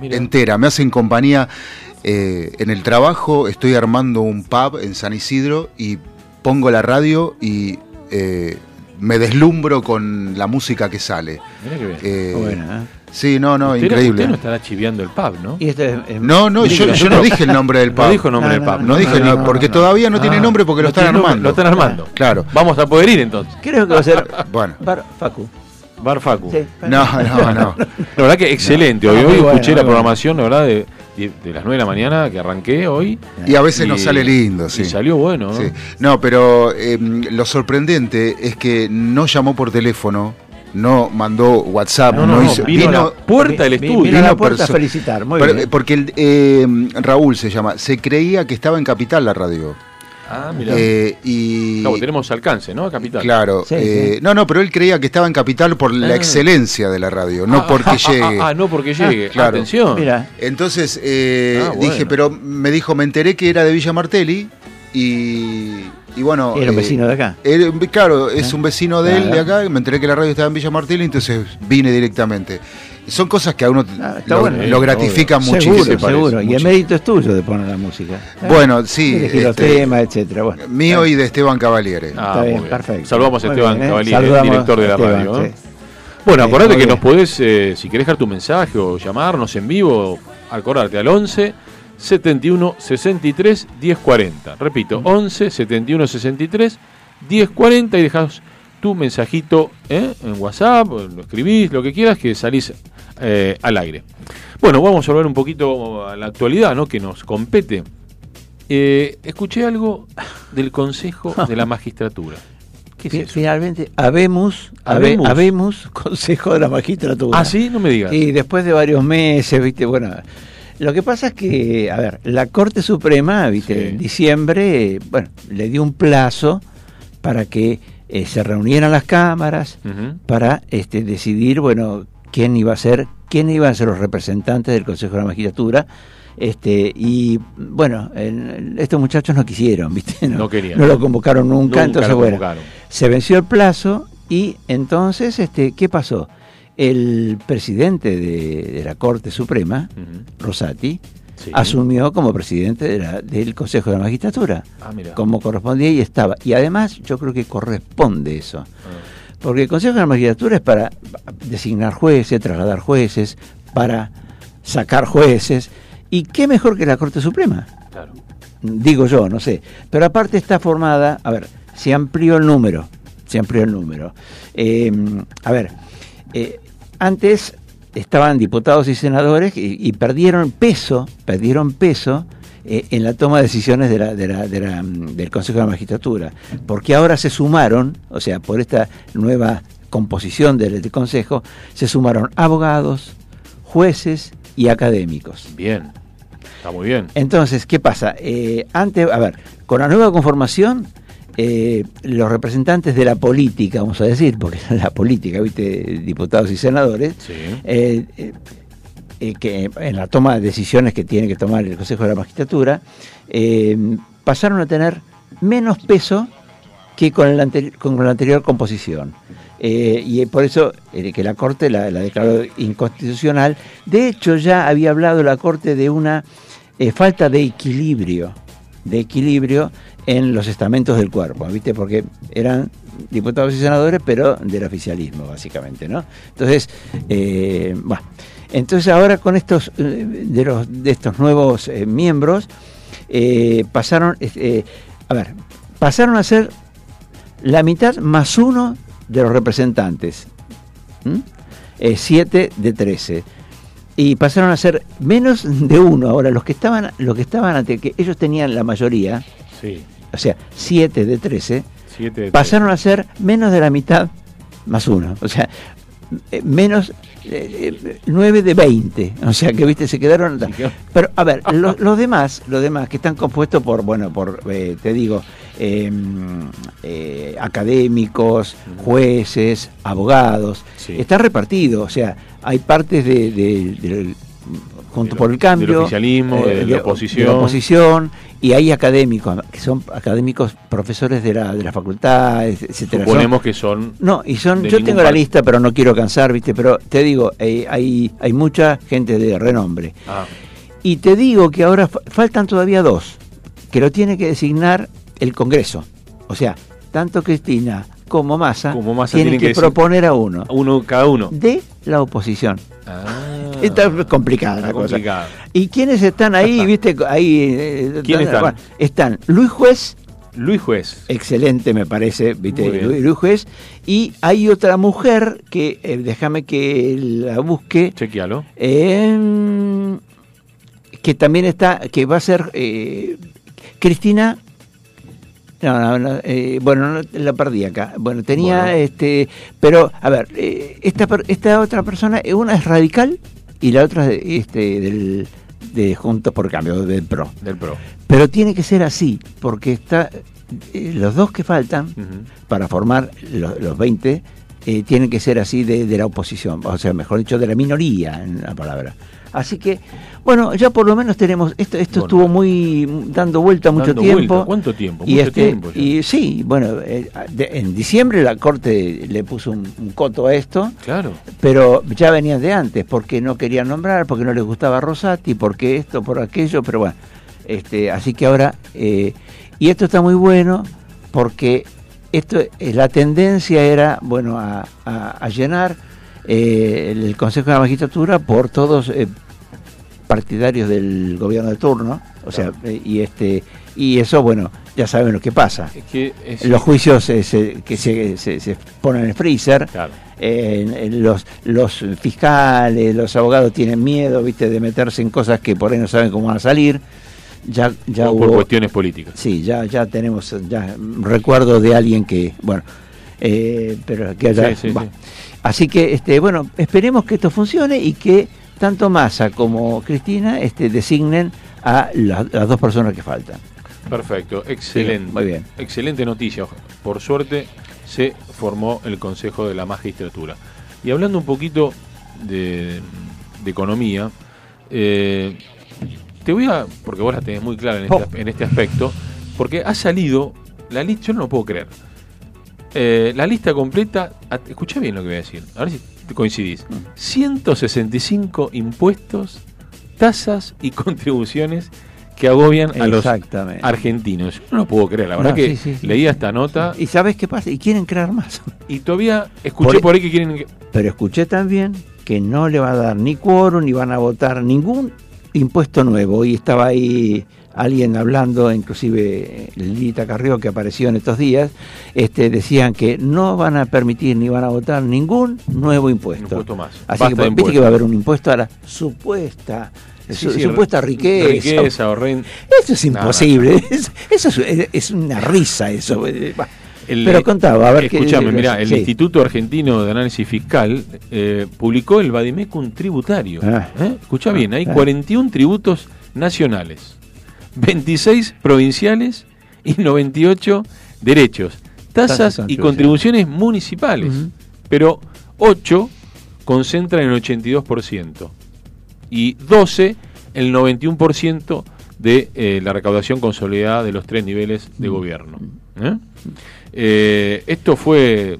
Mirá.
Entera, me hacen compañía eh, en el trabajo, estoy armando un pub en San Isidro y pongo la radio y eh, me deslumbro con la música que sale.
Mirá qué bien.
Eh,
Buena, ¿eh?
Sí, no, no,
Usted
increíble.
Usted no estará chiviando el pub, ¿no?
Y esto es, es-
No, no, yo,
que
yo no dije el nombre del pub.
No dijo nombre
No,
del
no,
pub.
No
¿no?
dije,
no,
porque
no.
todavía no tiene
Ah,
nombre porque lo están
nombre,
armando.
Lo están armando.
Claro.
Vamos a poder ir entonces.
Creo que va a ser
Bueno,
Bar Facu.
Bar Facu.
Sí.
no, no, no. [LAUGHS]
La verdad que excelente. Hoy,
No,
hoy
bueno,
escuché la
bueno.
programación, la verdad, de, de- las 9 de la mañana que arranqué hoy.
Y a veces nos
Y-
sale lindo, sí.
Y salió bueno, ¿no?
Sí. No, pero eh, lo sorprendente es que no llamó por teléfono, no mandó WhatsApp,
No,
no,
no, no,
hizo.
vino a la puerta del estudio.
Vino a la puerta a felicitar, muy
Pero-
bien.
Porque el, eh, Raúl se llama, se creía que estaba en Capital la radio.
Ah, mira.
Eh, y
Claro, tenemos alcance, ¿no? Capital.
Claro,
Sí,
eh,
sí.
no, no, pero él creía que estaba en Capital por la
Ah.
excelencia de la radio, no
Ah,
porque
ah, ah,
llegue.
Ah, ah, no porque llegue.
claro.
Atención.
Mira,
Entonces eh,
Ah, bueno.
dije, pero me dijo, me enteré que era de Villa Martelli y, y bueno.
era un
eh,
vecino de acá.
él, claro, es un vecino de él de acá, me enteré que la radio estaba en Villa Martelli, entonces vine directamente. Son cosas que a uno
Ah, está
lo,
bueno.
lo gratifican muchísimo.
Seguro, seguro. Y el
Muchísimo.
mérito es tuyo de poner la música.
Bueno, sí,
Elegir los
este,
temas, etcétera. Bueno,
Mío y de Esteban Cavaliere.
Ah,
Está bien,
bien.
perfecto.
Saludamos a Esteban
bien, ¿eh?
Cavaliere,
Saludamos
director de la
Esteban,
radio. ¿eh?
sí.
Bueno, acordate que nos podés, eh, si querés dejar tu mensaje o llamarnos en vivo, acordarte al 11 71 63 1040. Repito, 11 71 63 1040 y dejas tu mensajito ¿eh? en WhatsApp, lo escribís, lo que quieras, que salís eh, al aire. Bueno, vamos a hablar un poquito a la actualidad, ¿no? Que nos compete. Eh, escuché algo del Consejo [LAUGHS] de la Magistratura. ¿Qué es
Fi-
eso?
Finalmente, habemos, habe-
Habemos.
habemos [LAUGHS] Consejo de la Magistratura.
Ah, sí, no me digas.
Y después de varios meses, viste, bueno, lo que pasa es que, a ver, la Corte Suprema, viste,
Sí.
en diciembre, bueno, le dio un plazo para que eh, se reunieran las cámaras para este, decidir, bueno, quién iba a ser, quién iban a ser los representantes del Consejo de la Magistratura. Este, y bueno, el- estos muchachos no quisieron, ¿viste? [LAUGHS]
No querían.
No lo convocaron nunca, entonces bueno, se venció el plazo y entonces, este, ¿qué pasó? El presidente de, de la Corte Suprema. Rosati,
Sí.
asumió como presidente de la- del Consejo de la Magistratura,
Ah,
como correspondía y estaba. Y además yo creo que corresponde eso.
Ah.
Porque el Consejo de la Magistratura es para designar jueces, trasladar jueces, para sacar jueces. ¿Y qué mejor que la Corte Suprema?
Claro.
Digo yo, no sé. Pero aparte está formada, a ver, se amplió el número. Se amplió el número. Eh, a ver, eh, antes estaban diputados y senadores y, y perdieron peso, perdieron peso eh, en la toma de decisiones de la- de la- de la, mm, del Consejo de la Magistratura, porque ahora se sumaron, o sea, por esta nueva composición del, del Consejo, se sumaron abogados, jueces y académicos.
Bien. Está muy bien.
Entonces, ¿qué pasa? Eh, antes, a ver, con la nueva conformación, eh, los representantes de la política, vamos a decir, porque [LAUGHS] la política, viste, diputados y senadores,
Sí.
eh, eh, que en la toma de decisiones que tiene que tomar el Consejo de la Magistratura, eh, pasaron a tener menos peso que con, el anteri- con la anterior composición. Eh, y por eso que la Corte la, la declaró inconstitucional. De hecho, ya había hablado la Corte de una falta de equilibrio, de equilibrio en los estamentos del cuerpo, ¿viste? Porque eran diputados y senadores, pero del oficialismo, básicamente, ¿no? Entonces, bueno, entonces ahora con estos eh, de los de estos nuevos eh, miembros eh, pasaron, eh, a ver, pasaron a ser la mitad más uno de los representantes. ¿Mm? Eh, siete de 13. y pasaron a ser menos de uno. Ahora, los que estaban, los que estaban ante que ellos tenían la mayoría,
Sí.
o sea, 7 de 13,
Siete de
pasaron a ser menos de la mitad más uno. O sea, eh, menos 9 de 20. O sea, que viste, se quedaron. Pero, a ver, lo- los demás, los demás que están compuestos por, bueno, por, eh, te digo, eh, eh, académicos, jueces, abogados,
Sí.
está repartido. O sea, hay partes de, de- junto por el cambio, eh,
del oficialismo, de la oposición.
de la oposición, y hay académicos, que son académicos profesores de la, de la facultad, etcétera. Son-
Suponemos que son.
no, y son, yo tengo la lista, pero no quiero cansar, ¿viste? Pero te digo, eh, hay, hay mucha gente de renombre.
Ah,
Y te digo que ahora fa- faltan todavía dos, que lo tiene que designar el Congreso. O sea, tanto Cristina como Massa,
Como Massa
tienen
tienen
que,
que
proponer a uno
uno cada uno.
de la oposición.
Ah,
Está complicada la cosa.
complicado.
¿Y quiénes están ahí, [LAUGHS] viste? Ahí, eh,
¿Quiénes están?
bueno, están Luis Juez,
Luis Juez.
excelente me parece, viste. Luis, Luis Juez, y hay otra mujer que, eh, déjame que la busque,
Chequealo.
eh, que también está, que va a ser eh, Cristina. No, no, no, eh, bueno, no, la perdí acá. Bueno, tenía
Bueno.
este, pero a ver, eh, esta esta otra persona, eh, una es radical y la otra es este del de Juntos por Cambio del PRO.
Del PRO.
Pero tiene que ser así, porque está eh, los dos que faltan para formar lo- los 20 eh, tienen que ser así de, de la oposición, o sea, mejor dicho, de la minoría en la palabra. Así que, bueno, ya por lo menos tenemos, esto, esto
Bueno.
estuvo muy dando vuelta mucho
Dando
tiempo.
vuelta. ¿Cuánto tiempo?
Y,
Mucho
este,
tiempo ya.
y sí, bueno, eh, de- en diciembre la Corte le puso un, un coto a esto,
Claro.
pero ya venían de antes, porque no querían nombrar, porque no les gustaba Rosati, porque esto, por aquello, pero bueno, este, así que ahora, eh, y esto está muy bueno, porque esto, eh, la tendencia era, bueno, a, a- a llenar eh, el, el Consejo de la Magistratura por todos eh, partidarios del gobierno de turno, o sea, eh, y este, y eso, bueno, ya saben lo que pasa.
Es que es-
Los juicios eh, se- que se, se- se ponen en el freezer,
Claro.
eh, los, los fiscales, los abogados tienen miedo, viste, de meterse en cosas que por ahí no saben cómo van a salir. Ya, ya
o por
hubo,
cuestiones políticas.
sí, ya, ya tenemos, ya recuerdo de alguien que, bueno, eh, pero que haya,
Sí, sí,
va.
sí.
así que, este, bueno, esperemos que esto funcione y que tanto Massa como Cristina, este, designen a la- las dos personas que faltan.
Perfecto, excelente.
Sí, muy bien.
Excelente noticia. Por suerte se formó el Consejo de la Magistratura. Y hablando un poquito de, de economía, eh, te voy a, porque vos la tenés muy clara en este,
Oh.
en este aspecto, porque ha salido la lista, yo no lo puedo creer. Eh, la lista completa, escucha bien lo que voy a decir, a ver si coincidís.
Mm.
165 impuestos, tasas y [LAUGHS] contribuciones que agobian a los argentinos. Yo no lo puedo creer, la verdad
No,
que
sí, sí, sí.
leía esta nota
¿Y sabes qué pasa? Y quieren crear más. [LAUGHS]
y todavía escuché
Por-
por ahí que quieren... que-
Pero escuché también que no le va a dar ni quórum ni van a votar ningún impuesto nuevo. Y estaba ahí alguien hablando, inclusive Lilita Carrió que apareció en estos días, este, decían que no van a permitir ni van a votar ningún nuevo impuesto.
Impuesto más.
Así
Basta
que viste que va a haber un impuesto a la supuesta,
Sí,
su-
sí,
supuesta riqueza.
riqueza o
Eso es imposible. [LAUGHS] Es- eso es, una risa eso.
El-
Pero contaba, a ver qué-
Escuchame, mira, el
sí.
Instituto Argentino de Análisis Fiscal eh, publicó el Badimecum tributario.
Ah.
¿eh? Escucha bien, hay
Ah.
41 tributos nacionales, 26 provinciales y 98 derechos, tasas
y contribuciones.
municipales, pero 8 concentran el 82% y 12 el 91% de eh, la recaudación consolidada de los tres niveles de gobierno. ¿eh? Eh, esto fue,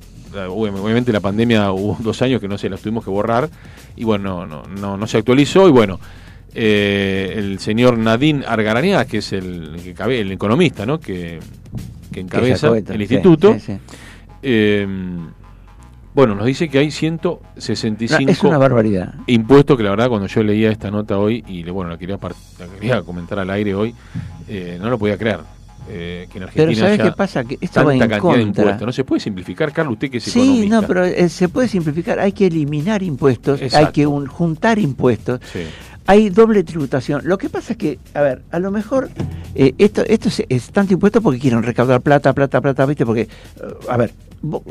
obviamente la pandemia hubo dos años que no se las tuvimos que borrar y bueno, no, no, no se actualizó y bueno, eh, el señor Nadine Argarañá, que es el, el economista ¿no? que, que encabeza el instituto,
sí, sí.
eh, bueno, nos dice que hay
No,
165
es una barbaridad.
impuestos que la verdad cuando yo leía esta nota hoy y le- bueno la quería, la quería comentar al aire hoy eh, no lo podía creer eh, que en
Pero
Argentina
¿sabes
haya
qué pasa? Que esto va en
cantidad de
contra.
impuestos. No se puede simplificar, Carlos, usted que es
Sí,
economista.
no, pero eh, se puede simplificar. Hay que eliminar impuestos, hay que un- juntar impuestos.
Sí.
Hay doble tributación. Lo que pasa es que, a ver, a lo mejor eh, esto, esto es, es tanto impuesto porque quieren recaudar plata, plata, plata, ¿viste? Porque, eh, a ver,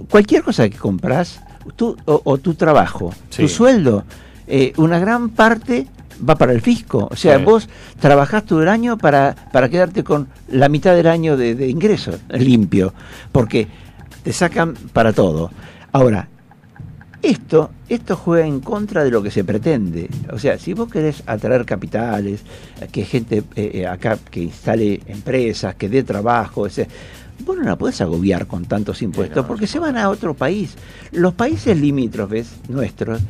cualquier cosa que compras, tú, o, o tu trabajo,
Sí.
tu sueldo, eh, una gran parte va para el fisco. O sea,
Sí.
vos trabajás todo el año para, para quedarte con la mitad del año de, de ingresos limpio, porque te sacan para todo. Ahora, esto, esto juega en contra de lo que se pretende. O sea, si vos querés atraer capitales, que gente eh, eh, acá que instale empresas, que dé trabajo, o sea, vos no la podés agobiar con tantos impuestos porque se van a otro país. Los países limítrofes nuestros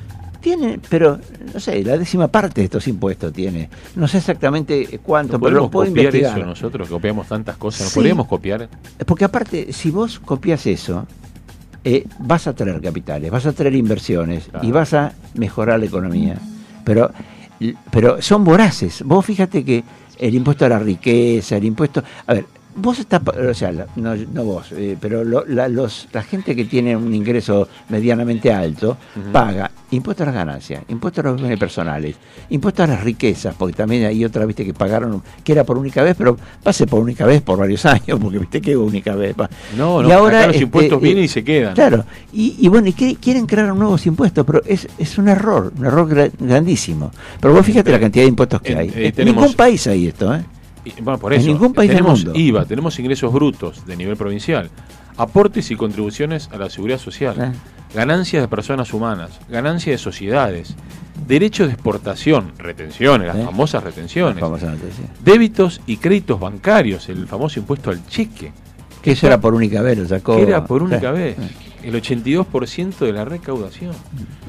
tienen, pero no sé, la décima parte de estos impuestos tiene. No sé exactamente cuánto,
¿No
pero lo
podemos
puedo
copiar
investigar.
eso nosotros, copiamos tantas cosas? ¿No
Sí.
podríamos copiar?
Porque aparte, si vos copias eso, eh, vas a traer capitales, vas a traer inversiones
Claro.
y vas a mejorar la economía. Pero, pero son voraces. Vos fíjate que el impuesto a la riqueza, el impuesto... A ver, vos estás... O sea, no, no vos, eh, pero lo- la, los, la gente que tiene un ingreso medianamente alto paga impuestos a las ganancias, impuestos a los bienes personales, impuestos a las riquezas, porque también hay otra, viste, que pagaron, que era por única vez, pero pase por única vez por varios [LAUGHS] años, porque viste que única vez. pa.
No,
Y
no,
ahora,
acá los
este,
impuestos
eh,
vienen y se quedan.
Claro, y, y bueno, y que- quieren crear nuevos impuestos, pero es, es un error, un error gra- grandísimo. Pero vos fíjate la cantidad de impuestos que hay.
eh,
en ningún país hay esto, ¿eh?
Bueno, por
En
eso,
ningún país del
tenemos
mundo.
IVA, tenemos ingresos brutos de nivel provincial, aportes y contribuciones a la seguridad social,
Eh.
ganancias de personas humanas, ganancias de sociedades, derechos de exportación, retenciones, las
Eh.
famosas retenciones, débitos y créditos bancarios, el famoso impuesto al cheque,
Que eso era por única vez, lo sacó.
que era por única vez, el 82% de la recaudación.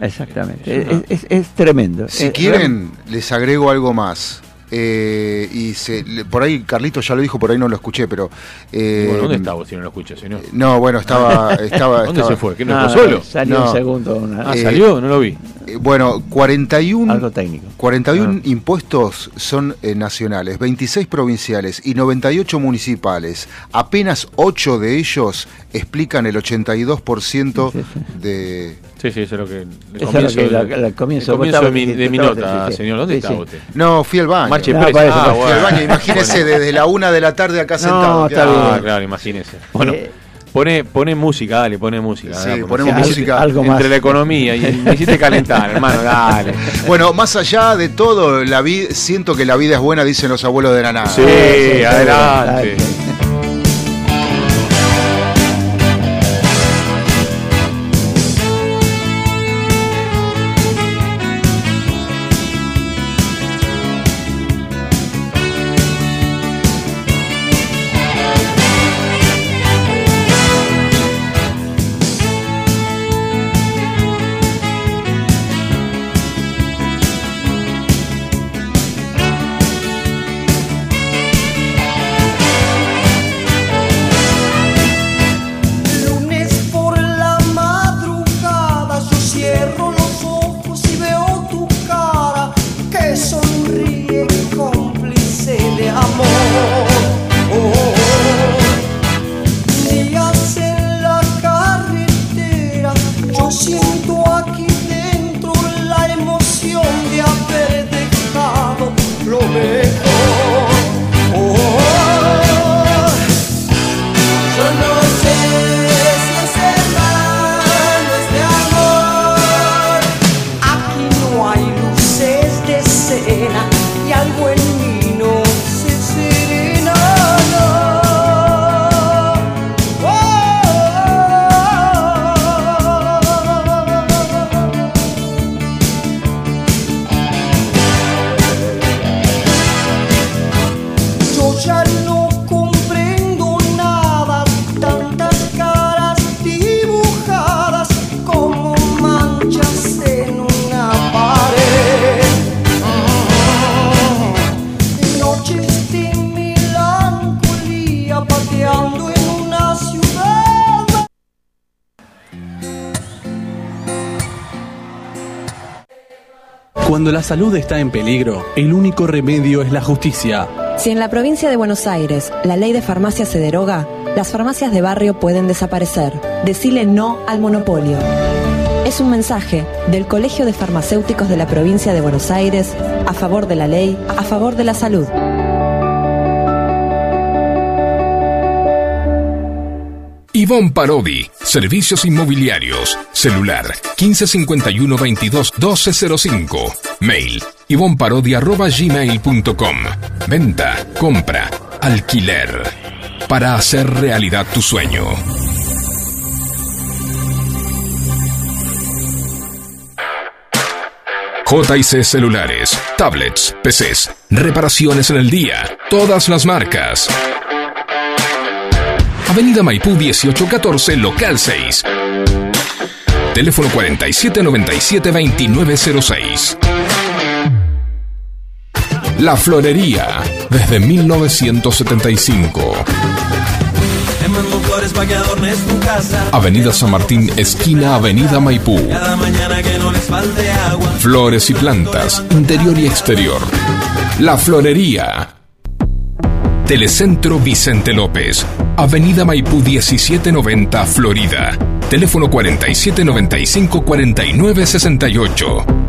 Exactamente.
Es una-
Es, es- es tremendo.
Si
Es-
quieren, les agrego algo más. Eh, y se, por ahí, Carlito ya lo dijo, por ahí no lo escuché, pero. eh,
bueno, ¿dónde vos si no lo escucha, señor?
No, bueno, estaba. [LAUGHS] estaba
¿Dónde
estaba-
se fue? ¿Que no
Ah,
fue solo?
Salió
No.
un segundo. una-
Ah,
Eh,
¿salió? No lo vi.
eh, bueno, 41.
algo técnico.
41
Ah.
impuestos son eh, nacionales, 26 provinciales y 98 municipales. Apenas 8 de ellos explican el 82%
Sí, sí.
de...
Sí, sí, eso es lo que... El
lo que la- la- el comienzo,
el comienzo de mi, de mi nota,
sí, sí.
señor. ¿Dónde
Sí,
está
sí.
usted?
No, fui al baño.
Marche
No, para eso,
Ah,
para-
Fui
bueno.
al baño, imagínese, desde la una de la tarde acá
No,
sentado.
está.
Ah,
bien.
claro, imagínese. Bueno,
Eh,
pone, pone música, dale, pone música.
Sí,
dale,
ponemos
hiciste-
música.
algo
Entre
más.
la economía y me hiciste calentar, hermano, dale. [LAUGHS]
Bueno, más allá de todo, la vi- siento que la vida es buena, dicen los abuelos de la nada.
Sí,
sí,
adelante.
sí.
Yo
Cuando la salud está en peligro, el único remedio es la justicia.
Si en la provincia de Buenos Aires la ley de farmacia se deroga, las farmacias de barrio pueden desaparecer. Decile no al monopolio. Es un mensaje del Colegio de Farmacéuticos de la provincia de Buenos Aires a favor de la ley, a favor de la salud.
Ivonne Parodi, Servicios Inmobiliarios, celular 1551 22 1205, mail ivonparodi.gmail.com, venta, compra, alquiler, para hacer realidad tu sueño. JC Celulares, tablets, PCs, reparaciones en el día, todas las marcas. Avenida Maipú 1814, local 6. Teléfono 4797-2906. La Florería, desde 1975.
Te mando flores pa' que adornes tu casa.
Avenida San Martín, esquina Avenida Maipú. Flores y plantas, interior y exterior. La Florería. Telecentro Vicente López. Avenida Maipú 1790, Florida. Teléfono 4795-4968.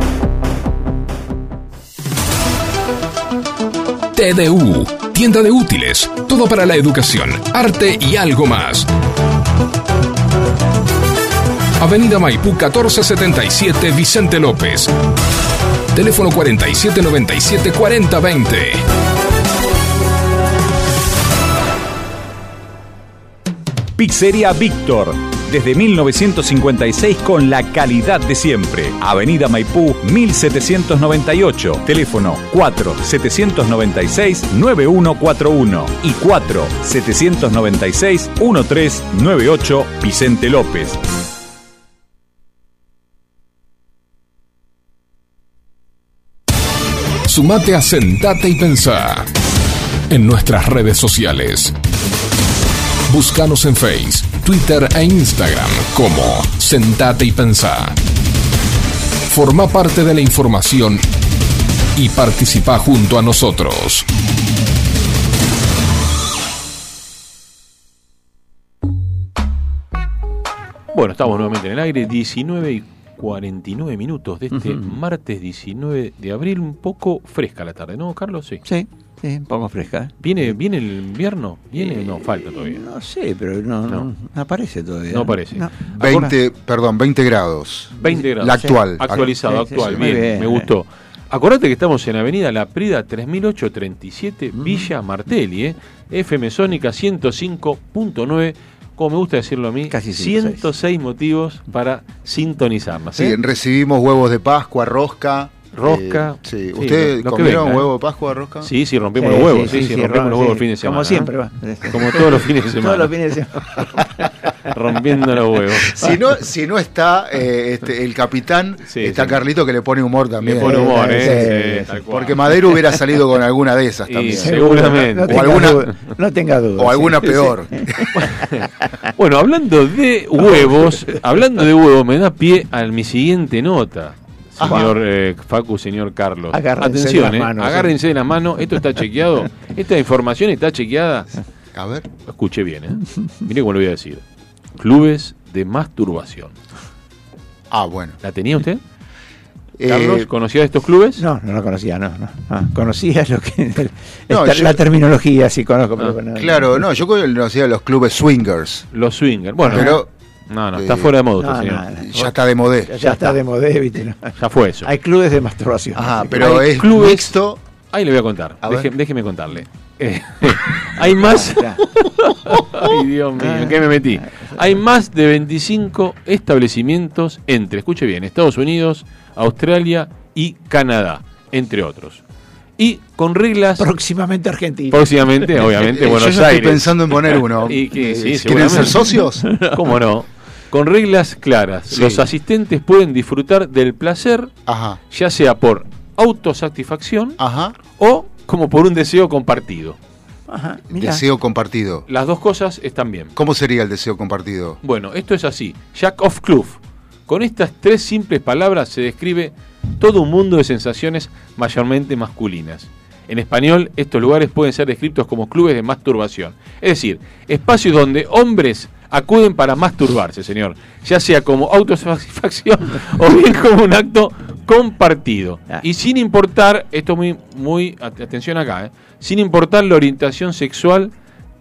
TDU, tienda de útiles, todo para la educación, arte y algo más. Avenida Maipú 1477 Vicente López. Teléfono 4797-4020.
Pizzería Víctor. Desde 1956 con la calidad de siempre. Avenida Maipú 1798. Teléfono 4-796-9141 y 4-796-1398 Vicente López.
Sumate a Sentate y Pensá en nuestras redes sociales. Búscanos en Face, Twitter e Instagram como Sentate y Pensá. Forma parte de la información y participa junto a nosotros.
Bueno, estamos nuevamente en el aire, 19 y 49 minutos de este martes 19 de abril, un poco fresca la tarde, ¿no, Carlos? Sí.
Sí, sí, un poco fresca.
¿Viene, viene el invierno? ¿Viene? no, falta todavía.
No sé, pero no, no, no aparece todavía.
No aparece.
No.
20, perdón, 20 grados.
20 grados.
La actual.
Actualizado,
Sí, sí,
actual.
sí,
bien,
bien.
me gustó. Acordate que estamos en Avenida La Prida 3837, Villa Martelli, ¿eh? FM Sónica 105.9. Como me gusta decirlo a mí,
Casi 106.
106 motivos para sintonizarnos.
Sí,
¿eh?
recibimos huevos de Pascua, rosca.
Rosca.
Eh, sí.
Sí,
¿Ustedes
lo-
comieron
venga, ¿eh?
huevo de Pascua, rosca?
Sí, sí, rompimos
Sí,
los huevos,
sí,
sí,
sí,
sí,
sí,
rompimos los huevos el fin de semana.
Como
¿eh?
siempre, va.
Como todos los fines de semana. [LAUGHS]
Todos los fines de semana. [LAUGHS]
Rompiendo los huevos.
Si no, si no está eh, este, el capitán,
Sí,
está
sí.
Carlito que le pone humor también.
Le pone humor, ¿eh?
Porque Madero hubiera salido con alguna de esas también.
sí. Seguramente.
No
O
tenga
alguna-
no tenga duda.
O alguna
sí.
peor. [LAUGHS]
Bueno, hablando de huevos, hablando de huevos, me da pie a mi siguiente nota. Señor eh, Facu, señor Carlos.
Agárrense
Atención,
de las
eh,
manos,
agárrense de la mano. Esto está chequeado. [LAUGHS] Esta información está chequeada.
A ver.
Escuche bien, ¿eh? Mire cómo lo voy a decir. Clubes de masturbación.
Ah, bueno.
¿La tenía usted?
Eh,
Carlos, ¿conocía estos clubes?
No, no lo conocía, no. no. Ah, conocía lo que, el-
No,
esta-
yo-
la terminología, sí conozco.
Ah,
pero no-
Claro, no, yo conocía los clubes swingers.
Los swingers. Bueno,
Pero
no, no, está
eh,
fuera de moda
no,
señor.
no, no.
ya está de modé.
Ya, está de modé, ¿viste? No.
Ya fue eso.
Hay clubes de masturbación. Que-
pero
hay
es
clubes-
mixto.
Ahí le voy a contar.
A
Deje-
ver.
déjeme contarle. Eh, [LAUGHS] hay más. [LAUGHS] Ay, Dios mío, ¿en qué me metí? Hay más de 25 establecimientos entre, escuche bien, Estados Unidos, Australia y Canadá, entre otros. Y con reglas
Próximamente Argentina.
próximamente, obviamente,
Eh,
Buenos
yo ya
Aires.
estoy pensando en poner uno. [LAUGHS]
Y que, sí,
¿Quieren ser socios?
¿Cómo no? Con reglas claras.
Sí.
Los asistentes pueden disfrutar del placer,
Ajá,
ya sea por autosatisfacción
ajá.
o como por un deseo compartido.
Ajá.
Deseo compartido.
Las dos cosas están bien.
¿Cómo sería el deseo compartido?
Bueno, esto es así. Jack of Club. Con estas tres simples palabras se describe todo un mundo de sensaciones mayormente masculinas. En español, estos lugares pueden ser descritos como clubes de masturbación. Es decir, espacios donde hombres acuden para masturbarse, señor. Ya sea como autosatisfacción [LAUGHS] o bien como un acto compartido.
Ah.
Y sin importar, esto muy, muy, at- atención acá, ¿eh? sin importar la orientación sexual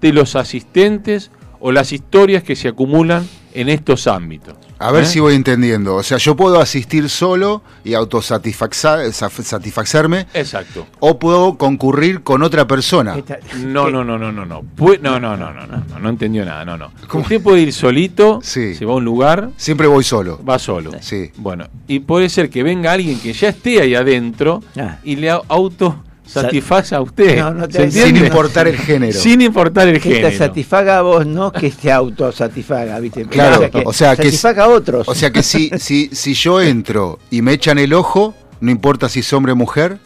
de los asistentes o las historias que se acumulan en estos ámbitos.
A ver
¿Eh?
si voy entendiendo. O sea, yo puedo asistir solo y autosatisfacerme
Exacto.
o puedo concurrir con otra persona.
No, no, no, no, no, no. Pu- no, no, no, no, no, no, no entendió nada, no, no. Usted puede ir solito,
Sí.
se va a un lugar,
Siempre voy solo.
va solo.
Sí.
Bueno, y puede ser que venga alguien que ya esté ahí adentro
Ah.
y le auto satisfaza a usted.
No, no te-
¿Se entiende?
Sin importar el género.
Sin importar el
que te
género.
satisfaga a vos, no que te autosatisfaga, ¿viste?
Claro, o sea, que
satisfaga a otros.
O sea que si, si, si yo entro y me echan el ojo, no importa si es hombre o mujer,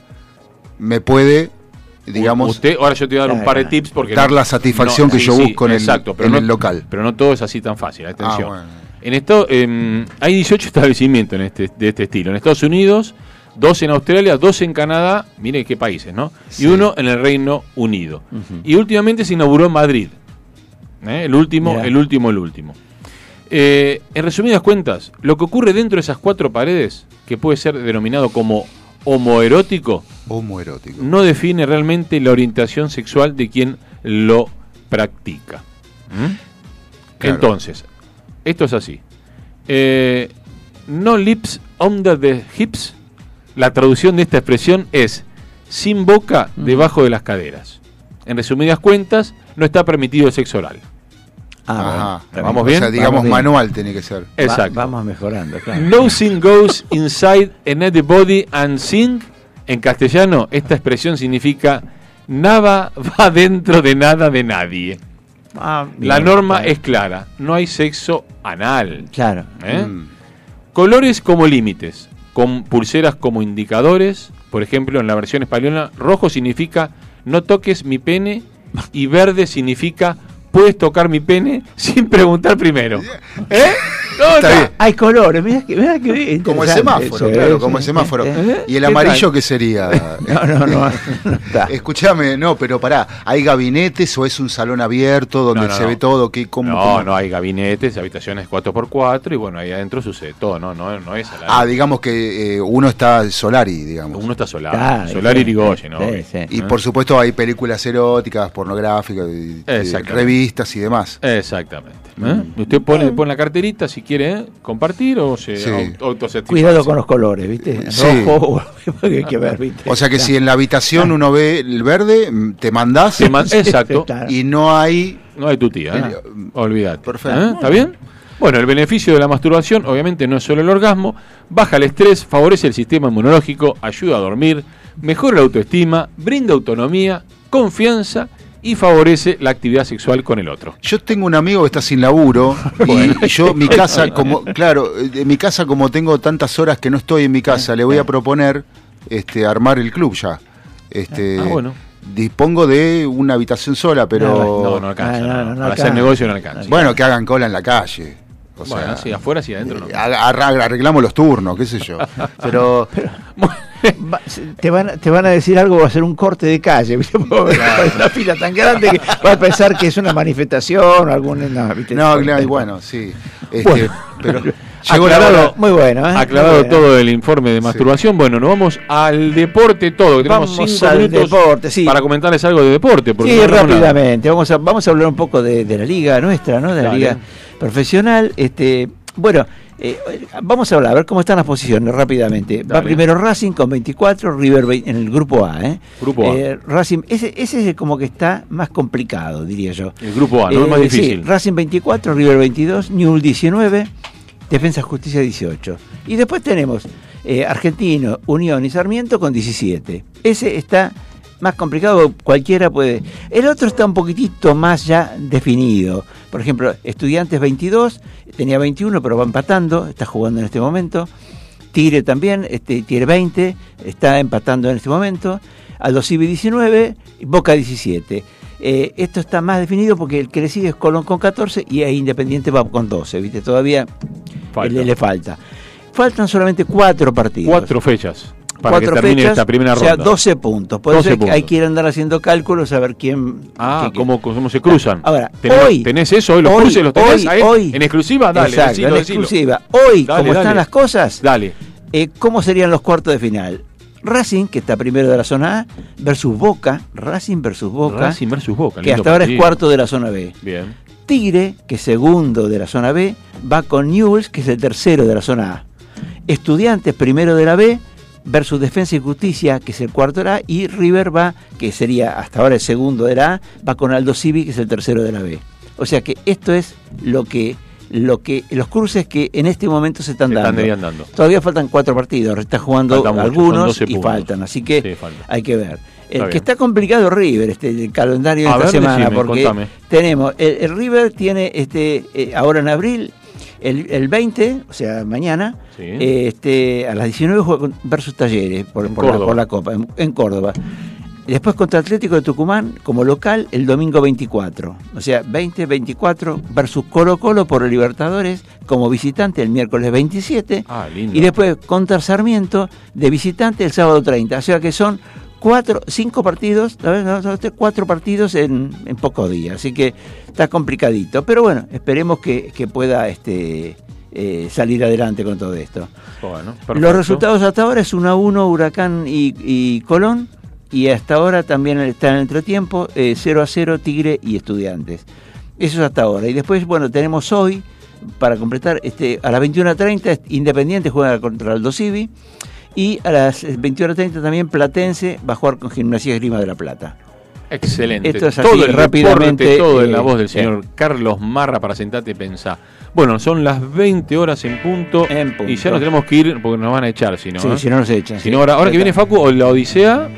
me puede, digamos,
Usted, ahora yo te voy a dar un par de tips porque
Dar la satisfacción que yo busco en el-
exacto, pero
en
no,
el local.
Pero no todo es así tan fácil, atención.
Ah, bueno.
En esto em, hay 18 establecimientos en este, de este estilo. En Estados Unidos, dos en Australia, dos en Canadá, mire qué países, ¿no?
Sí.
Y uno en el Reino Unido. Y últimamente se inauguró en Madrid. ¿eh? El último, el último, el último. Eh, en resumidas cuentas, lo que ocurre dentro de esas cuatro paredes, que puede ser denominado como homoerótico,
homoerótico.
no define realmente la orientación sexual de quien lo practica. ¿Mm?
Claro.
Entonces, esto es así. Eh, no lips under the hips, la traducción de esta expresión es sin boca debajo de las caderas. En resumidas cuentas, no está permitido el sexo oral.
Ah,
Ajá.
¿Vamos
O
bien?
sea, digamos
bien.
manual tiene que ser.
Va-
Exacto.
vamos mejorando, claro.
No sin goes inside another body and sing. En castellano, esta expresión significa nada va dentro de nada de nadie.
Ah,
La
bien,
norma
claro.
es clara, no hay sexo anal.
Claro.
¿eh?
Mm.
Colores como límites, con pulseras como indicadores. Por ejemplo, en la versión española, rojo significa no toques mi pene y verde significa puedes tocar mi pene [LAUGHS] sin preguntar primero. ¿Eh? ¿Cómo
Está bien.
Hay colores, mira que, mirá que bien,
Como el semáforo,
eso,
claro, como el semáforo. ¿Y el
¿Qué
amarillo qué sería? [LAUGHS]
No, no, no, no.
Escúchame, no, pero pará, ¿hay gabinetes o es un salón abierto donde
No, no,
se
no.
ve todo? ¿Qué, cómo,
no,
cómo?
no hay gabinetes, habitaciones 4x4 y bueno, ahí adentro sucede todo, no, no, no es a la
Ah, digamos que eh, uno está Solari, digamos.
Uno está solar,
Claro,
solar
sí,
Irigoyen, ¿no?
sí, sí.
Y por supuesto hay películas eróticas, pornográficas,
Exactamente.
Revistas y demás.
Exactamente. ¿eh? Usted pone, pone la carterita si quiere ¿eh? compartir o se
Sí.
auto-.
Cuidado con los colores, ¿viste?
Sí.
Rojo, [LAUGHS] hay que ver, ¿viste?
O sea que si en la habitación uno ve el verde, mm, te mandás
Te man- [LAUGHS] Exacto.
Y no hay...
No hay tu tía, ¿eh?
El-
olvídate.
Perfecto.
¿eh? ¿Está bien? Bueno, el beneficio de la masturbación obviamente no es solo el orgasmo, baja el estrés, favorece el sistema inmunológico, ayuda a dormir, mejora la autoestima, brinda autonomía, confianza y favorece la actividad sexual con el otro.
Yo tengo un amigo que está sin laburo [LAUGHS] y yo mi casa como claro, en mi casa como tengo tantas horas que no estoy en mi casa, le voy a proponer este armar el club ya. Este
Ah, bueno.
dispongo de una habitación sola, pero
No, no alcanza.
Ah, no,
no.
no, no
Para hacer negocio no alcanza.
bueno, que hagan cola en la calle. O sea,
bueno, sí, afuera sí, adentro no.
eh, arra- arreglamos los turnos, qué sé yo. [LAUGHS] Pero
Va- te, van, a- te van a decir algo, va a ser un corte de calle, una fila tan grande que vas a pensar que es una manifestación o algún. No,
no, claro, y bueno, sí. Este,
Bueno.
pero llegó la
Aclarado,
hora.
Muy bueno, ¿eh?
aclarado
Muy bueno.
todo el informe de masturbación, bueno, nos vamos al deporte todo. que Tenemos
Vamos
cinco
al
minutos
deporte, sí.
para comentarles algo de deporte. porque
Sí,
no
rápidamente. Vamos a, vamos a hablar un poco de, de la liga nuestra, ¿no? De la
Dale.
liga profesional. Este, bueno, eh, vamos a hablar, a ver cómo están las posiciones rápidamente. Va primero Racing con 24, River en el grupo A, ¿eh?
Grupo A.
Eh, Racing, ese, ese es como que está más complicado, diría yo.
El grupo A, no es más
Eh,
difícil.
sí, Racing 24, River 22, Newell 19, Defensa Justicia 18. Y después tenemos eh, Argentino, Unión y Sarmiento con 17. Ese está más complicado, cualquiera puede. El otro está un poquitito más ya definido. Por ejemplo, Estudiantes 22, tenía 21 pero va empatando, está jugando en este momento. Tigre también, este, Tigre 20, está empatando en este momento. Aldo Civi 19, y Boca 17. Eh, esto está más definido porque el que le sigue es Colón con 14 y ahí Independiente va con 12, ¿viste? Todavía
Falta.
Le, le falta. Faltan solamente cuatro partidos.
Cuatro fechas. Para que
cuatro
termine
fechas,
esta primera
o sea,
ronda.
12 puntos. Por
12
eso hay que- hay que ir a andar haciendo cálculos a ver quién...
Ah, ¿cómo, cómo se cruzan?
Ahora,
¿Tenés,
hoy-
¿Tenés eso hoy? ¿Los
hoy-
cruces los tenés
hoy-
ahí?
hoy-
¿En exclusiva? Dale,
Exacto,
decilo,
en
decilo.
exclusiva. Hoy,
Dale,
como
dale.
están las cosas,
Dale.
eh, ¿cómo serían los cuartos de final? Racing, que está primero de la zona A, versus Boca, Racing versus Boca,
Racing versus Boca.
que hasta ahora es cuarto de la zona B.
Bien.
Tigre, que es segundo de la zona B, va con Newells, que es el tercero de la zona A. Estudiantes, primero de la B, versus Defensa y Justicia, que es el cuarto de la A, y River va, que sería hasta ahora el segundo de la A, va con Aldo Civi, que es el tercero de la B. O sea que esto es lo que, lo que los cruces que en este momento se están
Se
dando.
están.
Todavía faltan cuatro partidos, está jugando
Faltan
algunos
12
y faltan, así que
Sí, falta.
hay que ver. El
Está
que
bien.
está complicado River, este el calendario de esta
ver,
semana,
decime,
porque
contame.
tenemos, el, el River tiene este eh, ahora en abril, el, el 20, o sea, mañana,
Sí.
eh, este, a las 19 juega versus Talleres por, la,
Córdoba.
por la Copa, en, en Córdoba. Y Después contra Atlético de Tucumán como local el domingo 24. O sea, 20-24 versus Colo Colo por Libertadores como visitante el miércoles 27.
Ah, lindo.
Y después contra Sarmiento de visitante el sábado 30. O sea que son cuatro, cinco partidos, este, cuatro partidos en, en pocos días. Así que está complicadito. Pero bueno, esperemos que, que pueda este, eh, salir adelante con todo esto.
Bueno,
Los resultados hasta ahora es 1 a 1 Huracán y, y Colón. Y hasta ahora también está en el entretiempo eh, 0 a 0 Tigre y Estudiantes. Eso es hasta ahora. Y después, bueno, tenemos hoy, para completar, este, a las 21.30 Independiente juega contra Aldo Civi. Y a las 21.30 también Platense va a jugar con Gimnasia Grima de la Plata.
Excelente.
Esto es así,
todo el
rápidamente,
todo en
eh,
la voz del
sí.
señor Carlos Marra para sentarte y pensar. Bueno, son las 20 horas en punto,
En punto.
y ya nos tenemos que ir porque nos van a echar, si no.
Sí,
¿eh?
si no nos echan.
Si
sí.
no, ahora, ahora que viene Facu o la Odisea,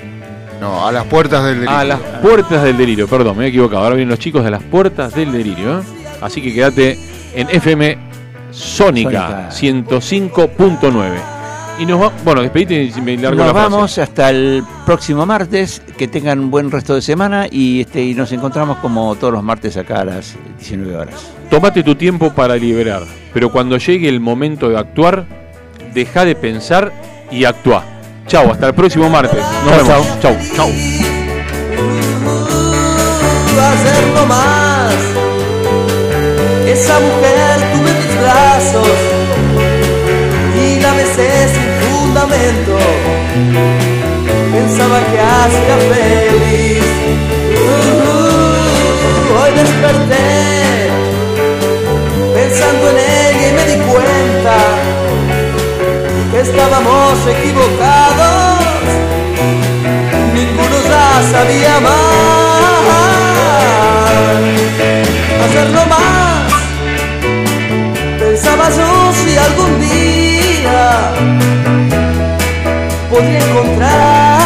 No, a las puertas del
a las puertas del delirio, perdón, me he equivocado. Ahora vienen los chicos de las puertas del delirio. ¿eh? Así que quédate en FM Sónica,
Sónica.
105.9. Y nos va, bueno, despedite y me largo
Nos
la frase.
vamos hasta el próximo martes. Que tengan un buen resto de semana y, este, y nos encontramos como todos los martes acá a las 19 horas.
Tómate tu tiempo para liberar, pero cuando llegue el momento de actuar, deja de pensar y actúa. Chau, hasta el próximo martes. Nos
Chau,
vemos. Chau, chau.
hacer no más. Esa mujer tuve mis brazos y la besé sin fundamento. Pensaba que hacía feliz. Uh, hoy desperté pensando en ella y me di cuenta estábamos equivocados. Ninguno ya sabía amar. Hacerlo más. Pensaba yo si algún día podría encontrar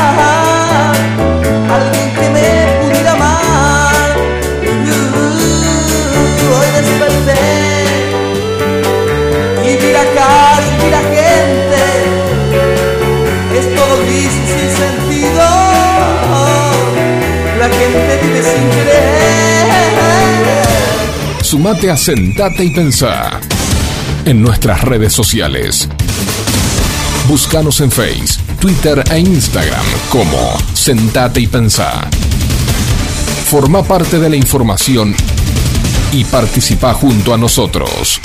Sumate a Sentate y Pensá en nuestras redes sociales. Búscanos en Face, Twitter e Instagram como Sentate y Pensá. Forma parte de la información y participa junto a nosotros.